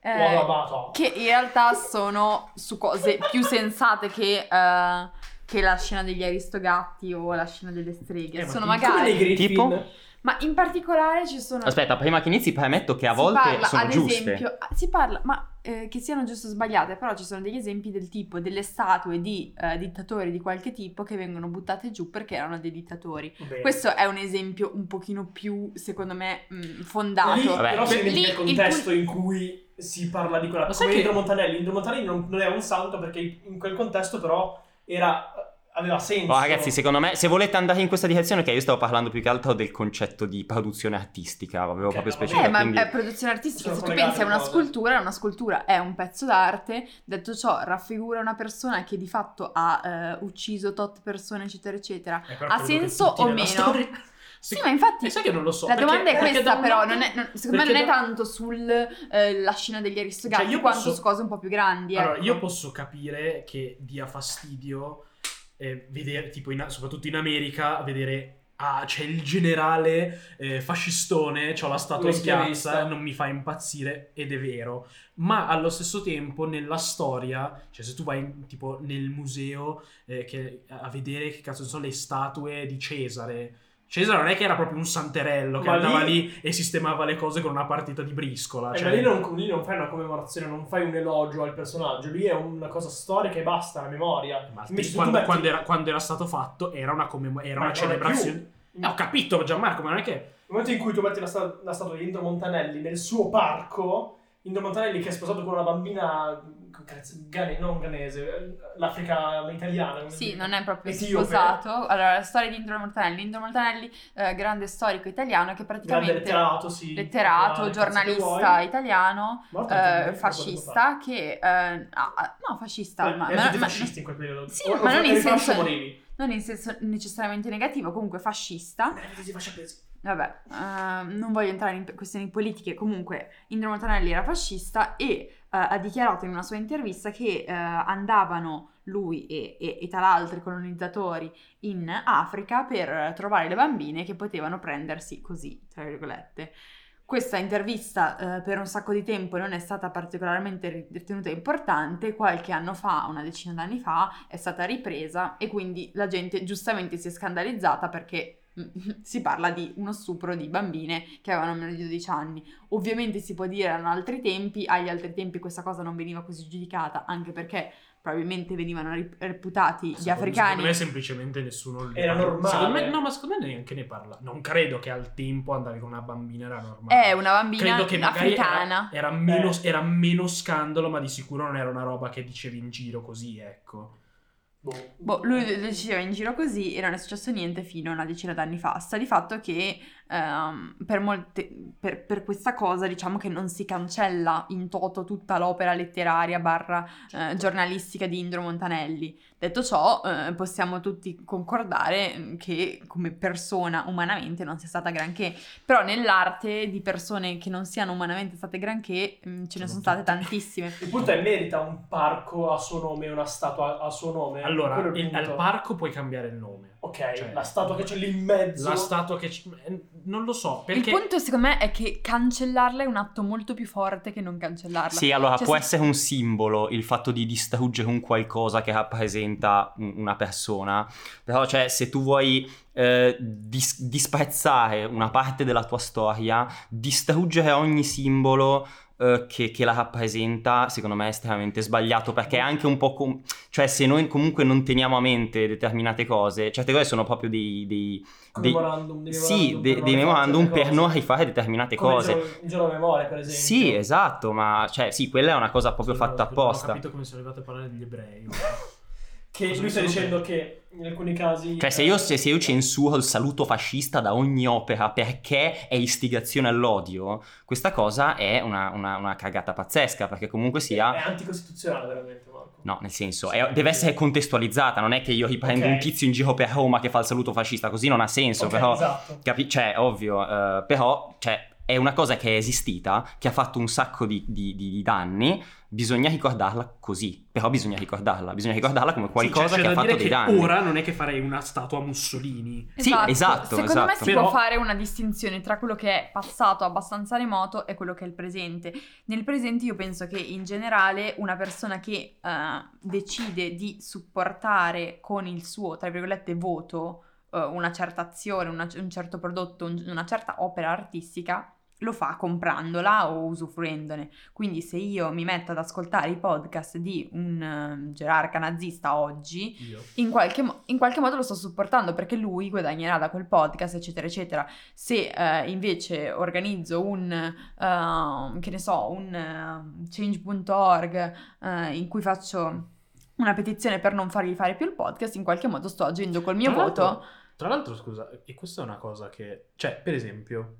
eh, batata. che in realtà sono su cose più sensate che, eh, che la scena degli aristogatti o la scena delle streghe. Eh, ma sono nei magari... Griffin. Tipo? Ma in particolare ci sono... aspetta, prima che inizi, premetto che a si volte parla, sono ad giuste. esempio, ah, si parla, ma eh, che siano giuste o sbagliate, però ci sono degli esempi del tipo delle statue di eh, dittatori di qualche tipo che vengono buttate giù perché erano dei dittatori. Bene. Questo è un esempio un pochino più, secondo me, mh, fondato. Lì, Vabbè. però Lì dimentica il il contesto pun- in cui si parla di quella Ma come che- Indro Montanelli Indro Montanelli non, non era un santo perché in quel contesto però era aveva senso Oh, ragazzi, secondo me, se volete andare in questa direzione, che io stavo parlando più che altro del concetto di produzione artistica, avevo Ok, proprio specificato. Eh, ma quindi- è produzione artistica. Sono Se tu pensi a una cose. scultura, una scultura è un pezzo d'arte. Detto ciò, raffigura una persona che di fatto ha eh, ucciso tot persone, eccetera, eccetera. Eh, Ha senso o meno? storia- Sì, ma infatti sai che non lo so. la perché- domanda è questa, però, lato- non è, non- secondo me non è da- tanto sulla scena degli Cioè, io quanto posso- su cose un po' più grandi. Allora, ecco. io posso capire che dia fastidio eh, vedere, tipo, in- soprattutto in America, vedere ah, c'è il generale eh, fascistone, c'ho la statua schiazza, non mi fa impazzire, ed è vero. Ma allo stesso tempo, nella storia, cioè se tu vai in- tipo nel museo eh, che- a vedere che cazzo sono le statue di Cesare. Cesare non è che era proprio un santerello che Ma andava lì- lì e sistemava le cose con una partita di briscola. Eh, cioè- lì non, lì non fai una commemorazione, non fai un elogio al personaggio, lì è una cosa storica e basta, la memoria. Ma Invece quando, metti- quando era, quando era stato fatto era una, commemo- era una celebrazione. Eh, ho capito Gianmarco, ma non è che... Nel momento in cui tu metti la, sta- la statua di Indro Montanelli nel suo parco, Indro Montanelli che è sposato con una bambina gane- non ghanese, eh, l'Africa italiana. Sì, non è proprio Etiope. sposato. Allora, la storia di Indro Montanelli. Indro Montanelli, eh, grande storico italiano che Grande praticamente... letterato, sì. letterato, che giornalista italiano, eh, fascista, che... eh, ah, no, fascista, tempo ma, Eh, ma- fascisti in quel periodo. Sì, O- ma non in senso- non in senso necessariamente negativo, comunque fascista. Eh, presi. Vabbè, ehm, non voglio entrare in questioni politiche, comunque Indro Montanelli era fascista e eh, ha dichiarato in una sua intervista che eh, andavano lui e, e, e tra l'altro i colonizzatori in Africa per trovare le bambine che potevano prendersi così, tra virgolette. Questa intervista eh, per un sacco di tempo non è stata particolarmente ritenuta importante, qualche anno fa, una decina d'anni fa, è stata ripresa e quindi la gente giustamente si è scandalizzata perché *laughs* si parla di uno stupro di bambine che avevano meno di 12 anni. Ovviamente si può dire erano altri tempi, agli altri tempi questa cosa non veniva così giudicata, anche perché probabilmente venivano reputati gli Secondo- africani. Secondo me semplicemente nessuno ne Era parla. normale. Secondo me, no, ma secondo me neanche ne parla. Non credo che al tempo andare con una bambina era normale. È una bambina Credo che africana. Era, era meno, Eh. era meno scandalo, ma di sicuro non era una roba che dicevi in giro così, ecco. Boh. Boh, lui lo diceva in giro così e non è successo niente fino a una decina d'anni fa. Sta di fatto che ehm, per, molte- per- per questa cosa diciamo che non si cancella in toto tutta l'opera letteraria barra eh, giornalistica di Indro Montanelli. Detto ciò, eh, possiamo tutti concordare mm, che come persona umanamente non sia stata granché, però nell'arte di persone che non siano umanamente state granché mm, ce ne sono Sono state tantissime. Il punto è merita un parco a suo nome, una statua a suo nome. Allora, il al parco puoi cambiare il nome. Ok, cioè- la statua che c'è lì in mezzo. La statua che... ci- eh, Non lo so, perché... Il punto secondo me è che cancellarla è un atto molto più forte che non cancellarla. Sì, allora Cioè, può se- essere un simbolo il fatto di distruggere un qualcosa che rappresenta un- una persona, però cioè se tu vuoi eh, dis- disprezzare una parte della tua storia, distruggere ogni simbolo eh, che, che la rappresenta, secondo me è estremamente sbagliato perché è anche un po' com- cioè se noi comunque non teniamo a mente determinate cose, certe cose sono proprio dei... dei dei- memorandum, dei sì, memorandum dei non memorandum fare per non cose. rifare determinate Come cose. Il giorno, il giorno memoria, per esempio. Sì, esatto, ma cioè sì, quella è una cosa proprio Scusa, fatta scusa, Non ho apposta. capito come sono arrivato a parlare degli ebrei. Che Cosa lui sta dicendo che in alcuni casi... Cioè, se io, se, se io censuro il saluto fascista da ogni opera perché è istigazione all'odio, questa cosa è una, una- una cagata pazzesca, perché comunque È sia... anticostituzionale, veramente, Marco. No, nel senso, è- deve essere contestualizzata, non è che io riprendo Ok. un tizio in giro per Roma che fa il saluto fascista, così non ha senso, Ok, però... Esatto. Capi- cioè, ovvio, eh, però, cioè, è una cosa che è esistita, che ha fatto un sacco di, di- di- di danni, bisogna ricordarla così, però bisogna ricordarla, bisogna ricordarla come qualcosa Sì, cioè, che ha da fatto dei danni. ora non è che farei una statua a Mussolini. Sì, esatto, Secondo me esatto. si Però- può fare una distinzione tra quello che è passato abbastanza remoto e quello che è il presente. Nel presente io penso che in generale una persona che eh, decide di supportare con il suo, tra virgolette, voto eh, una certa azione, una- un certo prodotto, un- una certa opera artistica, lo fa comprandola o usufruendone. Quindi se io mi metto ad ascoltare i podcast di un eh, gerarca nazista oggi, in qualche, mo- in qualche modo lo sto supportando perché lui guadagnerà da quel podcast, eccetera, eccetera. Se eh, invece organizzo un, eh, che ne so, un eh, change.org eh, in cui faccio una petizione per non fargli fare più il podcast, in qualche modo sto agendo col mio Tra voto. l'altro- Tra l'altro, scusa, e questa è una cosa che... Cioè, per esempio,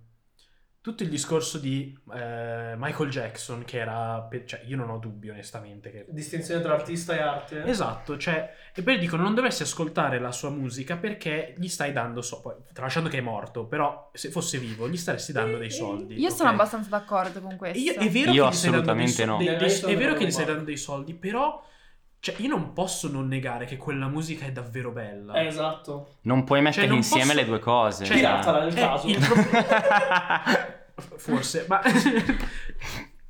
tutto il discorso di eh, Michael Jackson, che era... pe- Cioè, io non ho dubbi, onestamente, che... Distinzione tra artista e arte. Esatto, cioè... E poi dicono, non dovresti ascoltare la sua musica perché gli stai dando... So- poi, tralasciando che è morto, però se fosse vivo, gli staresti dando dei soldi. Io sono ok? abbastanza d'accordo con questo. Io- è vero Io che gli stai dando dei assolutamente so- no. dei- dei- sono è vero che gli stai dando dei soldi, però Cioè, io non posso non negare che quella musica è davvero bella. Eh, esatto. Non puoi mettere non insieme posso- le due cose. Cioè, Piratala nel eh, caso. il problema- *laughs* Forse, ma... *laughs*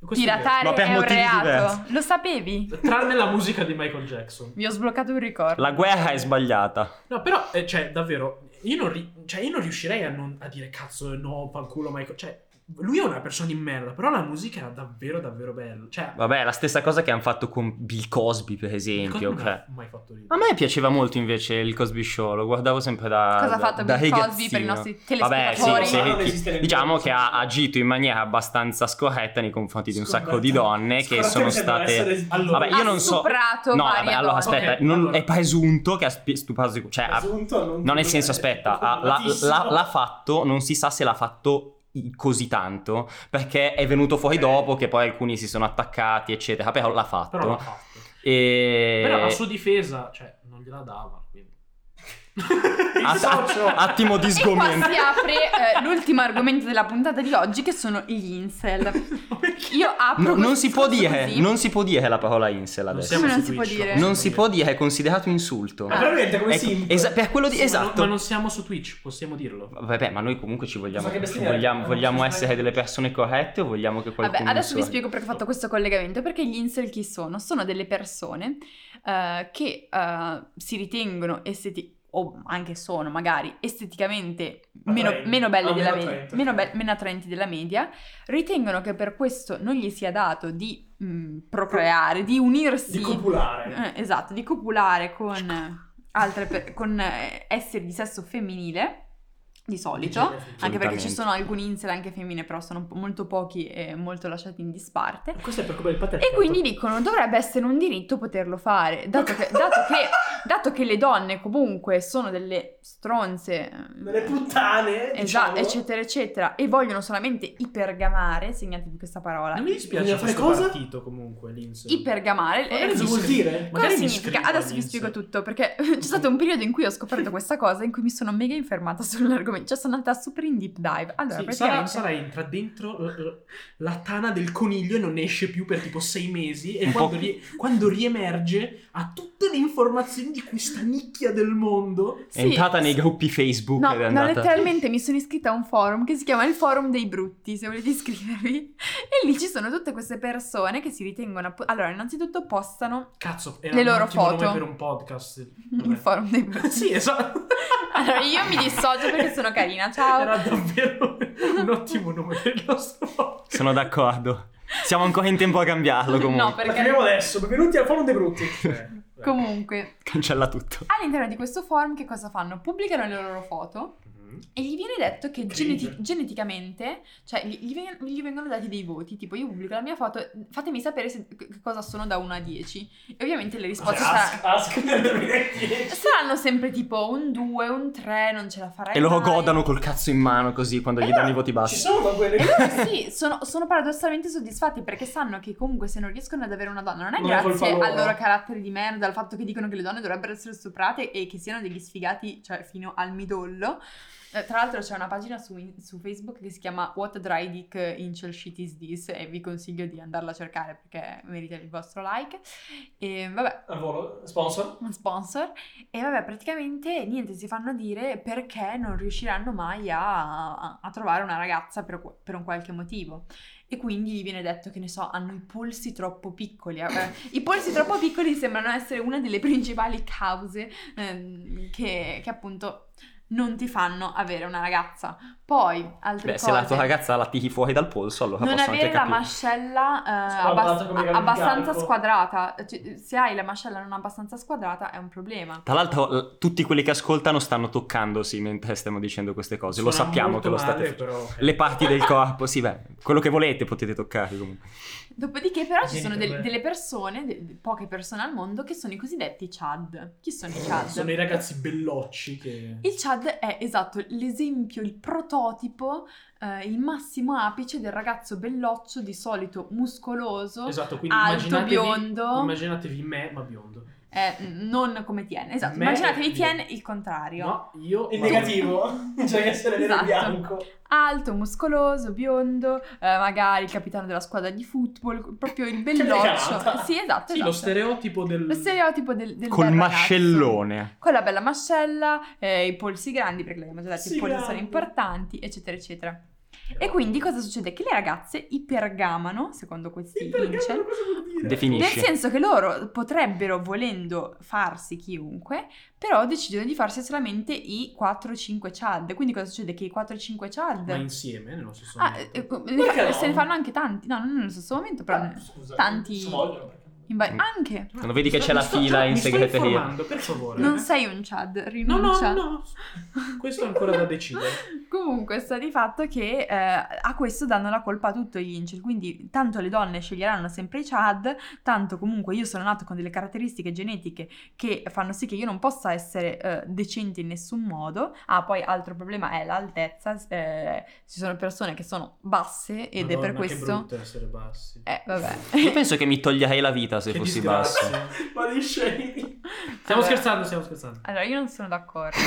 Questo è. Piratare per è un reato. diversi. Lo sapevi? Tranne la musica di Michael Jackson. Vi ho sbloccato un ricordo. La guerra è sbagliata. No, però, eh, cioè, davvero, io non, ri- cioè, io non riuscirei a, non- a dire cazzo, no, fanculo Michael. Cioè, lui è una persona di merda, però la musica era davvero, davvero bella. Cioè, Vabbè, la stessa cosa che hanno fatto con Bill Cosby, per esempio. non cioè. mai fatto ridere. A me piaceva molto invece il Cosby Show, lo guardavo sempre da. Cosa ha fatto da Bill Cosby per i nostri Vabbè, sì, telespettatori? sì, diciamo che ha agito in maniera abbastanza scorretta nei confronti di un sacco di donne che Scorretta sono state. essere- Allora, Vabbè, io non so. stuprato No, vabbè, allora aspetta, Ok, non- allora. è presunto che ha stuprato. Cioè, Presunto, non, non nel senso, aspetta, ha- l'ha, fatto, non si sa se l'ha fatto così tanto, perché è venuto fuori dopo che poi alcuni si sono attaccati, eccetera, però l'ha fatto. Però l'ha fatto. E... Però la sua difesa, cioè, non gliela dava. Att- att- attimo di E qua sgomento. si apre eh, l'ultimo argomento della puntata di oggi che sono gli incel. *laughs* Io apro No, non questo si può discorso dire, così. non si può dire la parola incel adesso. siamo Come non su si può Twitch, dire? Non si può dire, è considerato insulto. Ma veramente come Ecco, simple. esa- per quello di Sì, ma non- esatto. Ma non siamo su Twitch, possiamo dirlo. Vabbè, ma noi comunque ci vogliamo, che ci vogliamo, vogliamo essere delle persone corrette o vogliamo che qualcuno Vabbè, adesso vi spiego perché ho fatto questo collegamento. Perché gli incel chi sono? Sono delle persone eh, che eh, si ritengono esteti- o anche sono magari esteticamente meno, meno belle Ah, della meno media, meno, be- meno attraenti della media, ritengono che per questo non gli sia dato di mh, procreare, di unirsi. Di copulare. Eh, esatto, di copulare con altre per- con eh, esseri di sesso femminile di solito. Anche perché ci sono alcuni incel anche femmine, però sono molto pochi e molto lasciati in disparte. Questo è per come il patriarcato. E quindi dicono dovrebbe essere un diritto poterlo fare, dato che, dato che, *laughs* dato che le donne comunque sono delle stronze, eh, Delle puttane, esatto, diciamo. eccetera, eccetera, e vogliono solamente ipergamare, segnatevi questa parola, Non mi dispiace questo cosa? partito comunque, l'Insel. ipergamare. Ma eh, cosa vuol dire? Cosa Magari significa? Adesso vi spiego tutto perché *laughs* c'è stato un periodo in cui ho scoperto questa cosa in cui mi sono mega informata *laughs* sull'argomento, cioè sono andata super in deep dive. Allora, Sì, Sara, praticamente Sara entra dentro l- l- la tana del coniglio e non esce più per tipo sei mesi e quando, rie- quando riemerge ha tutte le informazioni di questa nicchia del mondo. È Sì, entrata nei gruppi Facebook No, ed è no, letteralmente mi sono iscritta a un forum che si chiama il forum dei brutti, se volete iscrivervi. E lì ci sono tutte queste persone che si ritengono... appu- Allora, innanzitutto postano Cazzo, era Le loro foto. nome per un podcast. *laughs* il Vabbè. forum dei brutti. sì, esatto. Allora, io mi dissocio perché sono *laughs* carina, *laughs* ciao. Era davvero un ottimo nome il nostro podcast. Sono d'accordo. Siamo ancora in tempo a cambiarlo comunque. No, perché... chiamiamo adesso. Benvenuti al forum dei brutti. *laughs* Comunque, Cancella tutto. all'interno di questo forum che cosa fanno? Pubblicano le loro foto Mhm. e gli viene detto che geneti- geneticamente, cioè gli, gli veng- gli vengono dati dei voti, tipo io pubblico la mia foto, fatemi sapere se- che cosa sono da 1 a 10. E ovviamente le risposte Ask, saranno... ask nel 2010. Saranno sempre tipo un 2, un 3, non ce la farai E loro mai. godano col cazzo in mano così quando gli danno i voti Ci bassi. sono quelle E loro sì, sono, sono paradossalmente soddisfatti perché sanno che comunque se non riescono ad avere una donna non è Non è grazie loro. al loro carattere di merda, al fatto che dicono che le donne dovrebbero essere stuprate e che siano degli sfigati, cioè fino al midollo. Eh, tra l'altro c'è una pagina su, su Facebook che si chiama What Dry Dick Incel Shit Is This e vi consiglio di andarla a cercare perché merita il vostro like. E vabbè, Al volo, sponsor. sponsor. E vabbè praticamente niente si fanno dire perché non riusciranno mai a, a- a trovare una ragazza per, per un qualche motivo. E quindi gli viene detto che ne so hanno i polsi troppo piccoli. Eh, i polsi troppo piccoli sembrano essere una delle principali cause ehm, che, che appunto non ti fanno avere una ragazza poi altre Beh, se cose la tua ragazza la tiri fuori dal polso, allora non posso anche avere la mascella eh, di abbastanza squadrata. Cioè, se hai la mascella non abbastanza squadrata è un problema. Tra l'altro, l- tutti quelli che ascoltano stanno toccandosi mentre stiamo dicendo queste cose. Lo Suona sappiamo che lo state male, facendo. però. Le parti del *laughs* corpo, sì, beh, quello che volete potete toccare comunque. Dopodiché, però, ci sono del- delle persone, de- de- poche persone al mondo, che sono i cosiddetti Chad. Chi sono i Chad? Sono i ragazzi bellocci che... Il Chad è esatto l'esempio, il prototipo, eh, il massimo apice del ragazzo belloccio, di solito muscoloso. Esatto, quindi alto, immaginatevi, biondo. immaginatevi me, ma biondo. È non come Tien. Esatto, Me- immaginatevi Tien il contrario. No, io... Il negativo, *laughs* cioè essere nero Esatto. bianco. Alto, muscoloso, biondo, eh, magari il capitano della squadra di football, proprio il *laughs* belloccio. Sì, esatto, Sì, lo esatto. stereotipo del... Lo stereotipo del, del Col bel ragazzo. mascellone. Con la bella mascella, eh, i polsi grandi, perché l'abbiamo già detto, Sì, i polsi sono grandi. importanti, eccetera, eccetera. E quindi cosa succede? Che le ragazze ipergamano, secondo questi Perché incel, cosa vuol dire? Definisci. nel senso che loro potrebbero, volendo farsi chiunque, però decidono di farsi solamente i 4-5 Chad. Quindi cosa succede? Che i 4-5 Chad... Ma insieme, nello stesso Ah, momento. eh, eh, Perché no? se ne fanno anche tanti, no, non nello stesso momento, però Ah, scusa, tanti- se vogliono, perché no? in vari- anche. Quando vedi che c'è la fila in mi segreteria. informando, per favore. Non sei un Chad, No, no, rinuncia. no. Questo è ancora da decidere. *laughs* Comunque sta di fatto che eh, a questo danno la colpa a tutto gli incel, quindi tanto le donne sceglieranno sempre i Chad, tanto comunque io sono nato con delle caratteristiche genetiche che fanno sì che io non possa essere eh, decente in nessun modo. Ah, poi altro problema è l'altezza, eh, ci sono persone che sono basse ed è per Madonna, questo... Che brutto essere bassi. Eh, vabbè. Io penso che mi toglierei la vita se Che fossi disgrazia. basso. *laughs* Ma di scemi. Stiamo Allora- scherzando, stiamo scherzando. Allora, io non sono d'accordo.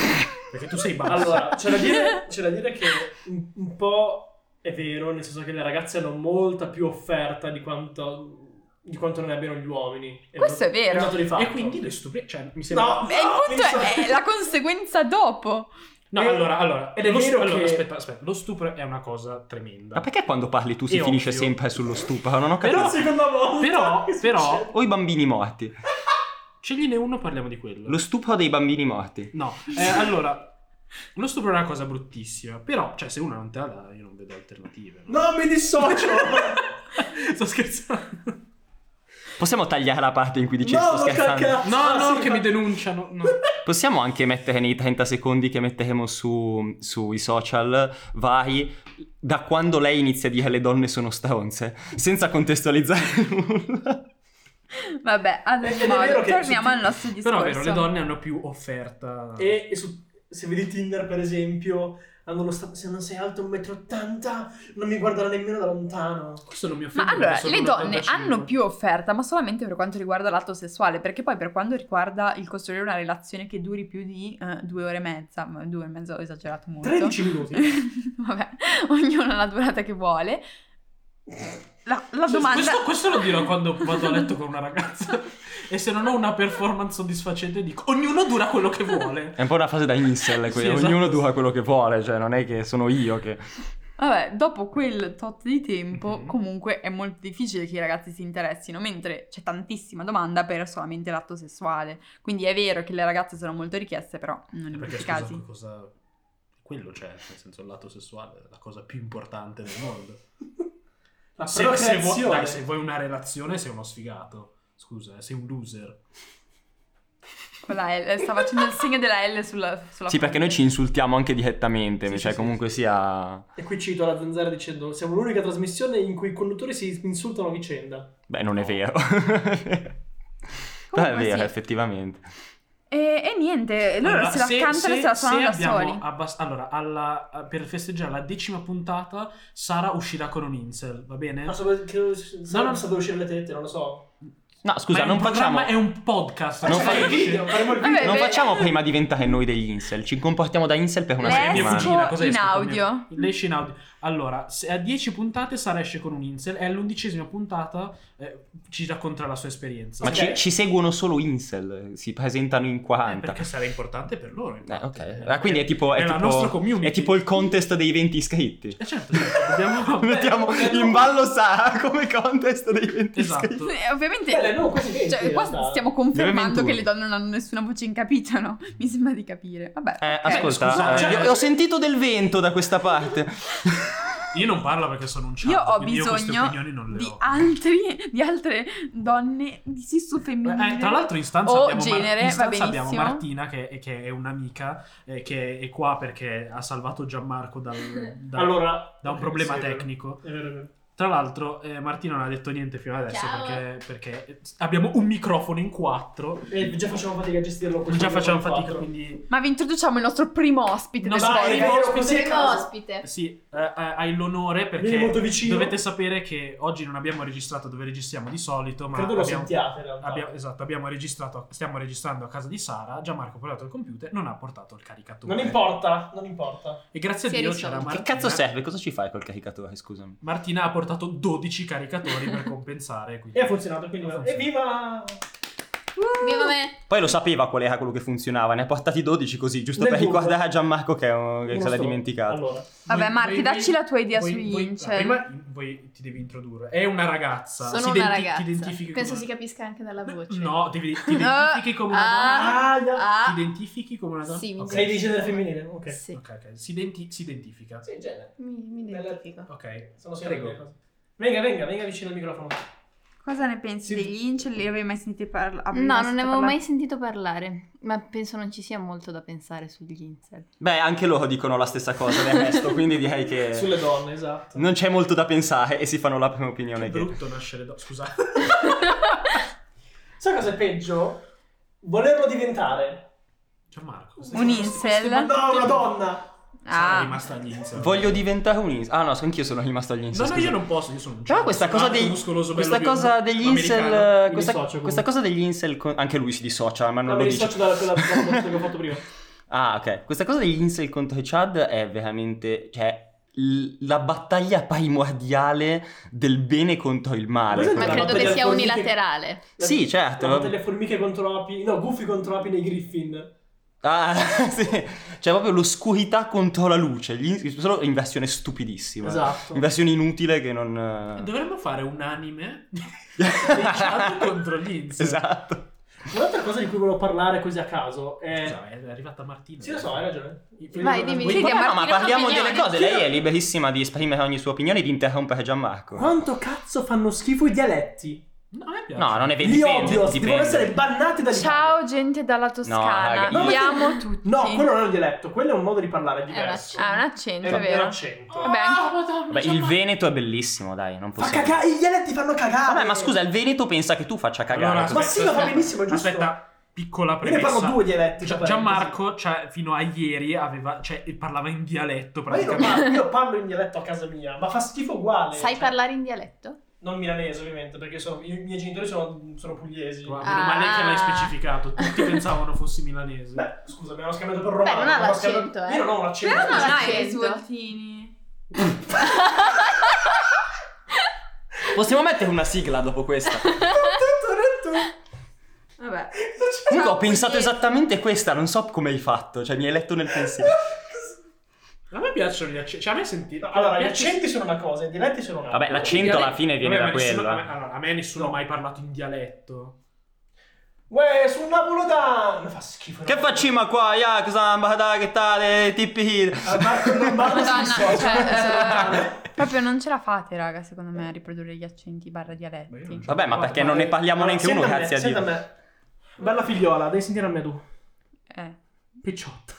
Perché tu sei basso. Allora, c'è da dire, c'è da dire che un, un po' è vero, nel senso che le ragazze hanno molta più offerta di quanto, di quanto ne abbiano gli uomini. Questo è vero. E quindi le stupri... Cioè, mi sembra... No, E il punto mi è, è la conseguenza dopo. No, E- allora, allora, ed è lo vero allora, che- aspetta, aspetta, lo stupro è una cosa tremenda. Ma perché quando parli tu si È finisce ovvio. sempre sullo stupro? Non ho capito. la seconda volta. Però- però-. O i bambini morti. Scegliene uno, parliamo di quello. Lo stupro dei bambini morti. No, eh, allora, lo stupro è una cosa bruttissima, però, cioè, se uno non te la dà, io non vedo alternative. no? No, mi dissocio. *laughs* Sto scherzando. Possiamo tagliare la parte in cui dici no, sto scherzando? cacca. No, Ah, no, sì, che ma- mi denunciano. No. Possiamo anche mettere nei 30 secondi che metteremo su, sui social vari da quando lei inizia a dire le donne sono stronze, senza contestualizzare *laughs* nulla. Vabbè, ad ogni modo, torniamo al nostro discorso. Però è vero, le donne hanno più offerta. E, e su- se vedi Tinder, per esempio, hanno lo sta- se non sei alto 1,80 m, non mi guarderà nemmeno da lontano. Questo non mi Ma offende. allora, perché sono le donne 85. hanno più offerta, ma solamente per quanto riguarda l'atto sessuale, perché poi per quanto riguarda il costruire una relazione che duri più di eh, due ore e mezza, ma due ore e mezza ho esagerato molto. 13 minuti. *laughs* Vabbè, *laughs* ognuno ha la durata che vuole. La, la Cioè, domanda... Questo, questo lo dirò quando vado a letto con una ragazza. *laughs* e se non ho una performance soddisfacente, dico: ognuno dura quello che vuole. È un po' una fase da incel, *laughs* Sì, esatto. ognuno dura quello che vuole, cioè non è che sono io che... Vabbè, dopo quel tot di tempo, Mhm. comunque è molto difficile che i ragazzi si interessino, mentre c'è tantissima domanda per solamente l'atto sessuale. Quindi è vero che le ragazze sono molto richieste, però non in Perché tutti i scusa, casi. cosa. Quello c'è, nel senso, il lato sessuale è la cosa più importante del mondo. *laughs* La Se, se vuoi, dai, se vuoi una relazione, sei uno sfigato. Scusa, eh, sei un loser. Con la L, sta facendo il segno della L sulla, sulla Sì, perché noi ci insultiamo anche direttamente, Sì, cioè sì, sì, comunque sia... E qui cito la zanzara dicendo: Siamo l'unica trasmissione in cui i conduttori si insultano a vicenda. Beh, non è No. vero. *laughs* Però è Comunque vero, sì. effettivamente. E, e niente, loro Allora, se la cantano e se la suonano da soli. abbas- allora, alla- per festeggiare la decima puntata, Sara uscirà con un incel, va bene? Ma so, che, No, no. sa dove uscire le tette, non lo so. No, scusa, non facciamo... È un podcast. Non Facciamo fa- video, Vabbè. Non facciamo prima diventare noi degli incel, ci comportiamo da incel per una Lesbo settimana. cosa in audio. Lei esce in audio. Allora, se a 10 puntate Sara esce con un incel e all'undicesima puntata eh, ci racconterà la sua esperienza. Ma Ok. ci, ci seguono solo incel, si presentano in Eh, 40. perché sarà importante per loro. Eh, ok. Eh, Ah, quindi è tipo, è, tipo, è tipo il contest dei 20 iscritti. Eh, certo, certo, dobbiamo... *laughs* Mettiamo in ballo Sara come contest dei 20 Esatto. iscritti. Eh, ovviamente... Beh, no, quasi 20, Cioè, qua realtà. stiamo confermando 21. che le donne non hanno nessuna voce in capitano. Mi sembra di capire. Vabbè. Eh, ok. ascolta, scusa, eh, cioè- io- ho sentito del vento da questa parte. *laughs* Io non parlo perché sono un chat, Io ho io bisogno opinioni non le di ho. altri, di altre donne di sesso femminile. Eh, tra l'altro in stanza, o abbiamo, Mar- genere, in va stanza abbiamo. Martina che, che è un'amica eh, che è qua perché ha salvato Gianmarco dal- *laughs* da, Allora, da un problema sì, tecnico. È vero, è vero. Tra l'altro, eh, Martina non ha detto niente fino adesso perché, perché abbiamo un microfono in quattro. E già facciamo fatica a gestirlo. Già facciamo fatica, quindi. Ma vi introduciamo il nostro primo ospite No, del così è Primo ospite. Sì, eh, eh, hai l'onore perché dovete sapere che oggi non abbiamo registrato dove registriamo di solito, ma Credo lo abbiamo, sentiate in realtà. abbiamo- esatto, abbiamo registrato, stiamo registrando a casa di Sara. Gianmarco ha portato il computer, non ha portato il caricatore. Non importa, non importa. E grazie a Si Dio c'era Martina. Che cazzo serve? Cosa ci fai col caricatore? Scusami. Martina ha portato 12 caricatori per *laughs* compensare. quindi- E ha funzionato, quindi... Ha funzionato. Evviva! Poi lo sapeva qual era quello che funzionava, ne ha portati 12 così, giusto Nel per dubbio. ricordare a Gianmarco che, è un- che se l'ha solo. dimenticato. Allora. Vabbè, Marti, dacci la tua idea sugli incel. Prima voi ti devi introdurre. È una ragazza. Sono Si una identi- ragazza. Ti identifichi Penso come si capisca anche dalla voce. No, ti, ti *laughs* identifichi come una donna. Ah, Ah, ah. Ti identifichi come una donna? Sì, mi Ok. Sei di genere femminile? Ok. Sì, Ok, ok. Si, identi- si identifica. Sì, genere. mi, mi identifico. Ok. Sono sempre Prego. cose. Venga, venga, venga vicino al microfono. Cosa ne pensi Sì. degli incel? Li avevi mai sentiti parlare? No, non ne avevo mai sentito parlare, ma penso non ci sia molto da pensare sugli incel. Beh, anche loro dicono la stessa cosa del resto, quindi direi che *laughs* Sulle donne, esatto. non c'è molto da pensare e si fanno la prima Che opinione che... brutto nascere do- Scusate. *laughs* Sai cosa è peggio? Volerlo diventare. Gianmarco. Un incel? No, una donna! Ah, rimasta agli incel. Voglio diventare un incel. Ah no, anch'io sono rimasto agli incel. No, no, io non posso, io sono un Però questa cosa, dei, muscoloso, questa bello cosa degli eh, questa, Mi dissocio questa cosa degli incel, con- anche lui si dissocia, ma non No, lo mi dice. dissocio dalla quella *laughs* che ho fatto prima. Ah, ok. Questa cosa degli incel contro i Chad è veramente, cioè, la battaglia primordiale del bene contro il male. Ma La credo che sia formiche- unilaterale. Sì, certo. La battaglia formiche contro api. No, Goofy contro api nei Griffin. Ah, *laughs* sì. C'è proprio l'oscurità contro la luce, gli solo in versione stupidissima. Esatto. In versione inutile che non... Dovremmo fare un anime *laughs* dei chat contro gli incel. esatto. Un'altra cosa di cui volevo parlare così a caso è. Scusa, è arrivata Martina. Sì, lo so, hai ragione. Vai, dimmi. A Vabbè, no, ma parliamo delle cose, lei è liberissima di esprimere ogni sua opinione e di interrompere Gianmarco. Quanto cazzo fanno schifo i dialetti? No. No, non è vero. Li odio, devono essere bannati dall'Italia. Ciao gente dalla No, Toscana, vi io- amo tutti. No, quello non è un dialetto, quello è un modo di parlare diverso. Ah, un accento, È è un- è un vero. accento. Vabbè, anche- madonna, Vabbè, il. Veneto è bellissimo, dai, non Fa possiamo... cagare, i dialetti fanno cagare. Vabbè, ma scusa, il Veneto pensa che tu faccia cagare. Allora, Ma sì, ma va benissimo, è giusto. Aspetta, piccola Io ne premessa. parlo due dialetti. Cioè, Gianmarco, cioè, fino a ieri aveva, cioè, parlava in dialetto Ma io, praticamente. parlo, io parlo in dialetto a casa mia, ma fa schifo uguale. Sai cioè, parlare in dialetto? Non milanese, ovviamente, perché sono- i miei genitori sono, sono pugliesi. Ma Meno male che l'hai Ah. specificato, tutti pensavano fossi milanese. Beh, scusa, mi hanno scambiato per romano. non ha l'accento, scambiato- eh. Io non ho un accento. Però non hai i svoltini. Possiamo mettere una sigla dopo questa? Vabbè. Comunque ho pensato esattamente questa, non so come hai fatto, cioè mi hai letto nel pensiero. A me piacciono gli accenti. Cioè, a me senti. No, allora, gli accenti sono una cosa, i dialetti sono un'altra. Vabbè, l'accento alla fine viene Vabbè, da nessuno- quello. a me, allora, a me nessuno ha mai parlato in dialetto. Uè, su Napoletano! Mi fa schifo. Che facciamo qua? Ya, cosa guarda che tale tipi Ah, Marco non parla *laughs* Madonna, cioè, eh, eh, proprio non ce la fate, raga, secondo me, a riprodurre gli accenti barra dialetti. Vabbè, ma perché non ne parliamo Allora, neanche uno, grazie a senta Dio. me. Bella figliola, devi sentire a me tu. Eh. Picciotta.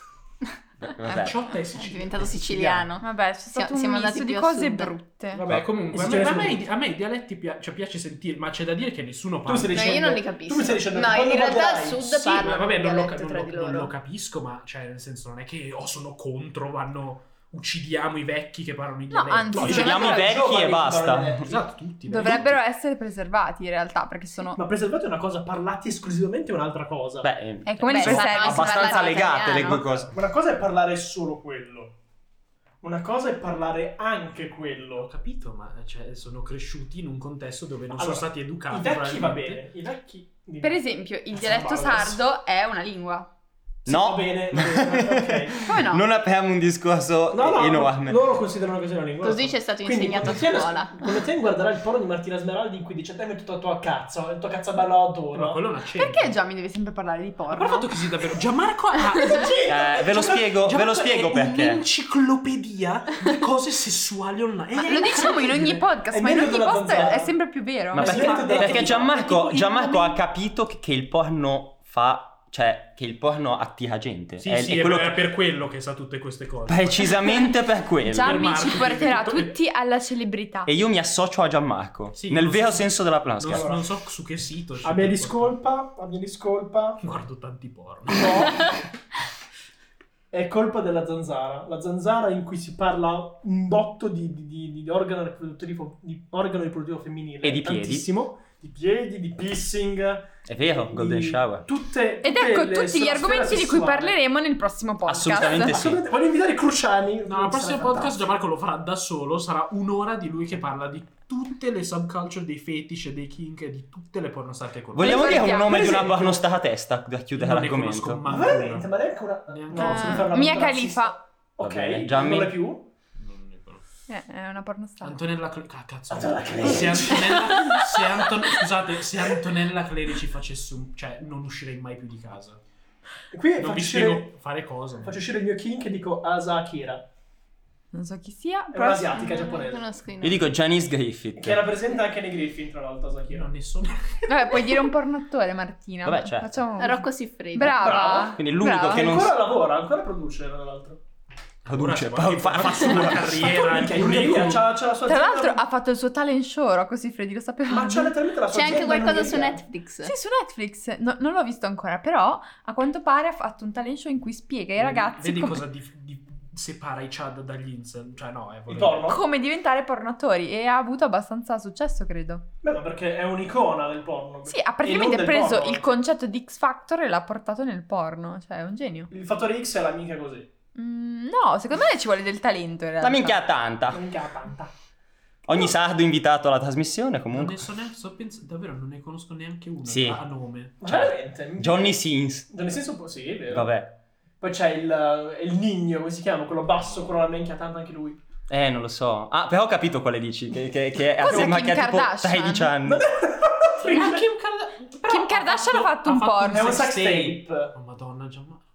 Vabbè. Ciotta è È siciliano. diventato siciliano. Vabbè, un siamo misto andati di cose sud. brutte. Vabbè, comunque, a me, a me a me i dialetti pia- cioè, piace sentire, ma c'è da dire che nessuno Tu parla. stai No, dicendo... io non li capisco. Tu mi stai dicendo No, in realtà al sud Sì, parlano vabbè, non lo, non non lo capisco, ma cioè, nel senso, non è che oh, sono contro, vanno, uccidiamo i vecchi che parlano in No, dialetto. anzi, No, Uccidiamo i vecchi e basta. dialetti. Esatto, tutti. Dovrebbero essere preservati in realtà, perché sono... Ma preservati è una cosa, parlati esclisivamente è un'altra cosa. Beh, eh, È come Beh, anche abbastanza legate le due cose. Una cosa è parlare solo quello. Una cosa è parlare anche Ho quello. capito, ma cioè, sono cresciuti in un contesto dove non Allora, sono stati educati. I vecchi va bene. I vecchi... Per esempio, il dialetto sardo è una lingua. Sì, No. Va bene, va bene, ok. *laughs* Come no? Non apriamo un discorso No, no, enorme. loro considerano che sia una lingua. Così ci è stato Quindi, insegnato a scuola. Quando te guarderai il porno di Martina Smeraldi in cui dice hai mettuto la tua cazzo, il tuo cazzo bello adoro. Ma quello è un accento. Perché già mi deve sempre parlare di Ma per il porno? fatto che si davvero. Gianmarco ha. *laughs* Eh, ve lo spiego, ve lo spiego perché. Un'enciclopedia di cose sessuali online. Ma lo diciamo in ogni podcast, È ma in ogni post è sempre più vero. Ma perché, perché Gianmarco, Gianmarco ha capito che, che il porno fa. Cioè, che il porno attira gente. Sì, è, sì, è è, quello per, che- è per quello che sa tutte queste cose. Precisamente per *laughs* quello. Gianni ci porterà tutti alla celebrità. E io mi associo a Gianmarco, Sì, nel non vero so- senso della Non, plansca. non so su che sito. A mia discolpa, a mia discolpa. Guardo tanti porno. no. *laughs* È colpa della zanzara. La zanzara in cui si parla un botto di, di- di- di organo, riproduttivo, di organo riproduttivo femminile. E di piedi. Tantissimo. Di piedi, di pissing. È vero, Golden Shower. Tutte, Ed tutte ecco le tutti gli argomenti di cui parleremo nel prossimo podcast. Assolutamente sì. Assolutamente. Voglio invitare Cruciani. No, al prossimo podcast fantastico. Gianmarco lo farà da solo. Sarà un'ora di lui che parla di tutte le subculture, dei fetish e dei kink e di tutte le pornostar che conosce. Vogliamo dire un nome di una pornostar a testa per chiudere Non conosco l'argomento? Ma veramente, ma neanche una. Neanche No, una. se mi fa una Mia. Califa. Ok. Gianni? non è più. Eh, è una pornostar. Antonella Cle- ah, cazzo. Antonella Clerici. Se Antonella, se Anton- scusate, se Antonella Clerici facesse un... Cioè, non uscirei mai più di casa. Qui Non uscire, spiego fare cosa. faccio uscire il mio kink e dico Asa Akira. Non so chi sia. È però- un'asiatica Non giapponese. conosco i Io nomi. dico Janice Griffith. Che era presente anche nei Griffin, tra l'altro, Asa Akira. non ne sono... Vabbè, puoi dire un pornoattore, Martina. Vabbè, certo. Facciamo... Rocco Siffredi. Brava. Brava. Quindi l'unico Brava. che non- ancora lavora, ancora produce, tra l'altro. Produce, Ora, fa, fa, fa sua. una carriera, Tra l'altro ha fatto il suo talent show, Rocco Siffredi, lo sapevamo. Ma c'ha letteralmente la sua C'è anche qualcosa su. Netflix. Sì, su Netflix. No- non l'ho visto ancora, però a quanto pare ha fatto un talent show in cui spiega ai ragazzi Vedi come, cosa di- di- separa i Chad dagli incel? Cioè, no, è Il porno? come diventare pornotori e ha avuto abbastanza successo, credo. Beh, ma perché è un'icona del porno. Sì, ha praticamente preso porno. il concetto di X Factor e l'ha portato nel porno, cioè è un genio. Il fattore X è la minchia così. Mm, no, secondo me ci vuole del talento in realtà. La minchia tanta. La minchia tanta. Ogni sardo invitato alla trasmissione Non comunque. ne so neanche, sto pensando, davvero non ne conosco neanche uno Sì. a nome. Cioè, veramente? Johnny Sins. Nel senso, un po' sì, è vero. Vabbè. Poi c'è il, il Nigno, come si chiama? Quello basso, quello la minchia tanta anche lui. Eh, non lo so. Ah, però ho capito quale dici. Che, che, che è Kim che ha tipo Kardashian? 13 anni. *laughs* Ma Kim, Karda- però Kim Kardashian ha fatto un porno. È un sex tape. Oh madonna, già ma... Eh,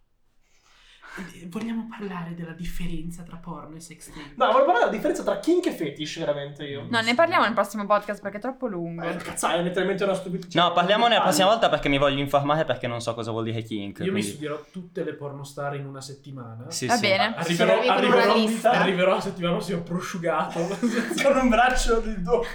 Vogliamo parlare della differenza tra porno e sex tape? No, volevo parlare della differenza tra kink e fetish, veramente io. No, ne parliamo nel prossimo podcast perché è troppo lungo. Eh, cazzai, è letteralmente una stupidità. No, parliamone la prossima volta perché mi voglio informare perché non so cosa vuol dire kink. Io mi quindi- studierò tutte le pornostar in una settimana. Sì, Va sì. bene. Arriverò, con arriverò, lista. arriverò la settimana prossima prosciugato. *laughs* Con un braccio di doppio.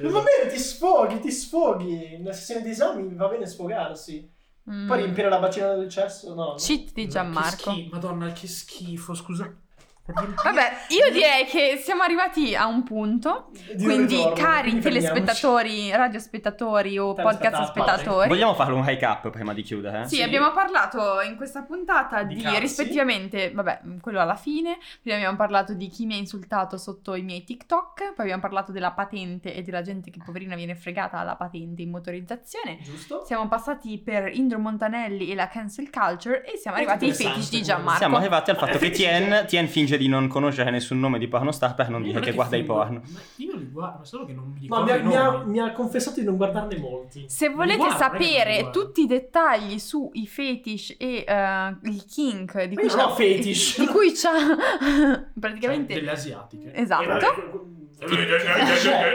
Ma va bene, ti sfoghi, ti sfoghi. Nella sessione di esami va bene sfogarsi. Mm. Poi riempire la bacina del cesso, no. no. Cheat di Gianmarco. Madonna, che schifo, scusa. Vabbè, io direi che siamo arrivati a un punto. Di Quindi, ritorno, cari quindi telespettatori, radiospettatori o podcast spettatori. Vogliamo farlo un recap prima di chiudere? eh? Sì, Sì. abbiamo parlato in questa puntata Di di, cazzi. rispettivamente, vabbè, quello alla fine, prima abbiamo parlato di chi mi ha insultato sotto i miei TikTok, poi abbiamo parlato della patente e della gente che poverina viene fregata alla patente in motorizzazione. Giusto? Siamo passati per Indro Montanelli e la cancel culture e siamo arrivati ai fetish di. Gianmarco. Siamo arrivati al fatto che Tien, Tien finge di non conoscere nessun nome di pornostar per non dire è che guarda i porno. ma Io li guardo, ma solo che non mi No, ricordo mi ha, i mi ha- mi ha confessato di non guardarne molti. Se volete guardo, sapere tutti i dettagli sui fetish e eh, il kink di cui ho fetish. di cui c'ha *laughs* Cioè, praticamente delle asiatiche. esatto.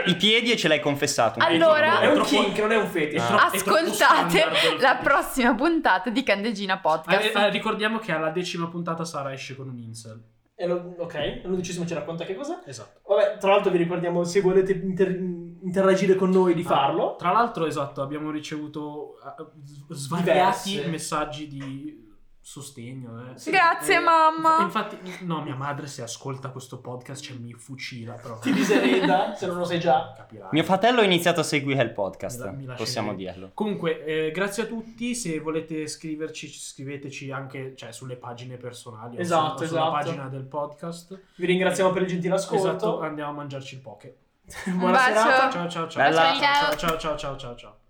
I piedi e ce l'hai confessato. Allora- È un troppo- kink, non è un fetish. troppo- troppo Ascoltate la prossima puntata di Candegina Podcast. Eh, eh, ricordiamo che alla decima puntata Sara esce con un incel. Lo- ok, l'undicesimo ci racconta che cos'è. Esatto. Vabbè, tra l'altro vi ricordiamo se volete inter- interagire con noi di farlo. Tra l'altro, esatto, abbiamo ricevuto eh, svariati Diverse. messaggi di sostegno. eh. Sì. Grazie Eh, mamma. Infatti, no, mia madre se ascolta questo podcast cioè, mi fucila però. Ti disereda, se non lo sai già. Capirai. Mio fratello ha iniziato a seguire il podcast, Mi la- mi possiamo dirlo. Comunque, eh, grazie a tutti. Se volete scriverci, scriveteci anche cioè, sulle pagine personali Esatto, o su- o sulla esatto. pagina del podcast. Vi ringraziamo per il gentile Esatto, ascolto. andiamo a mangiarci il poke. Buona serata. Ciao ciao ciao. Bella. ciao ciao ciao ciao ciao ciao.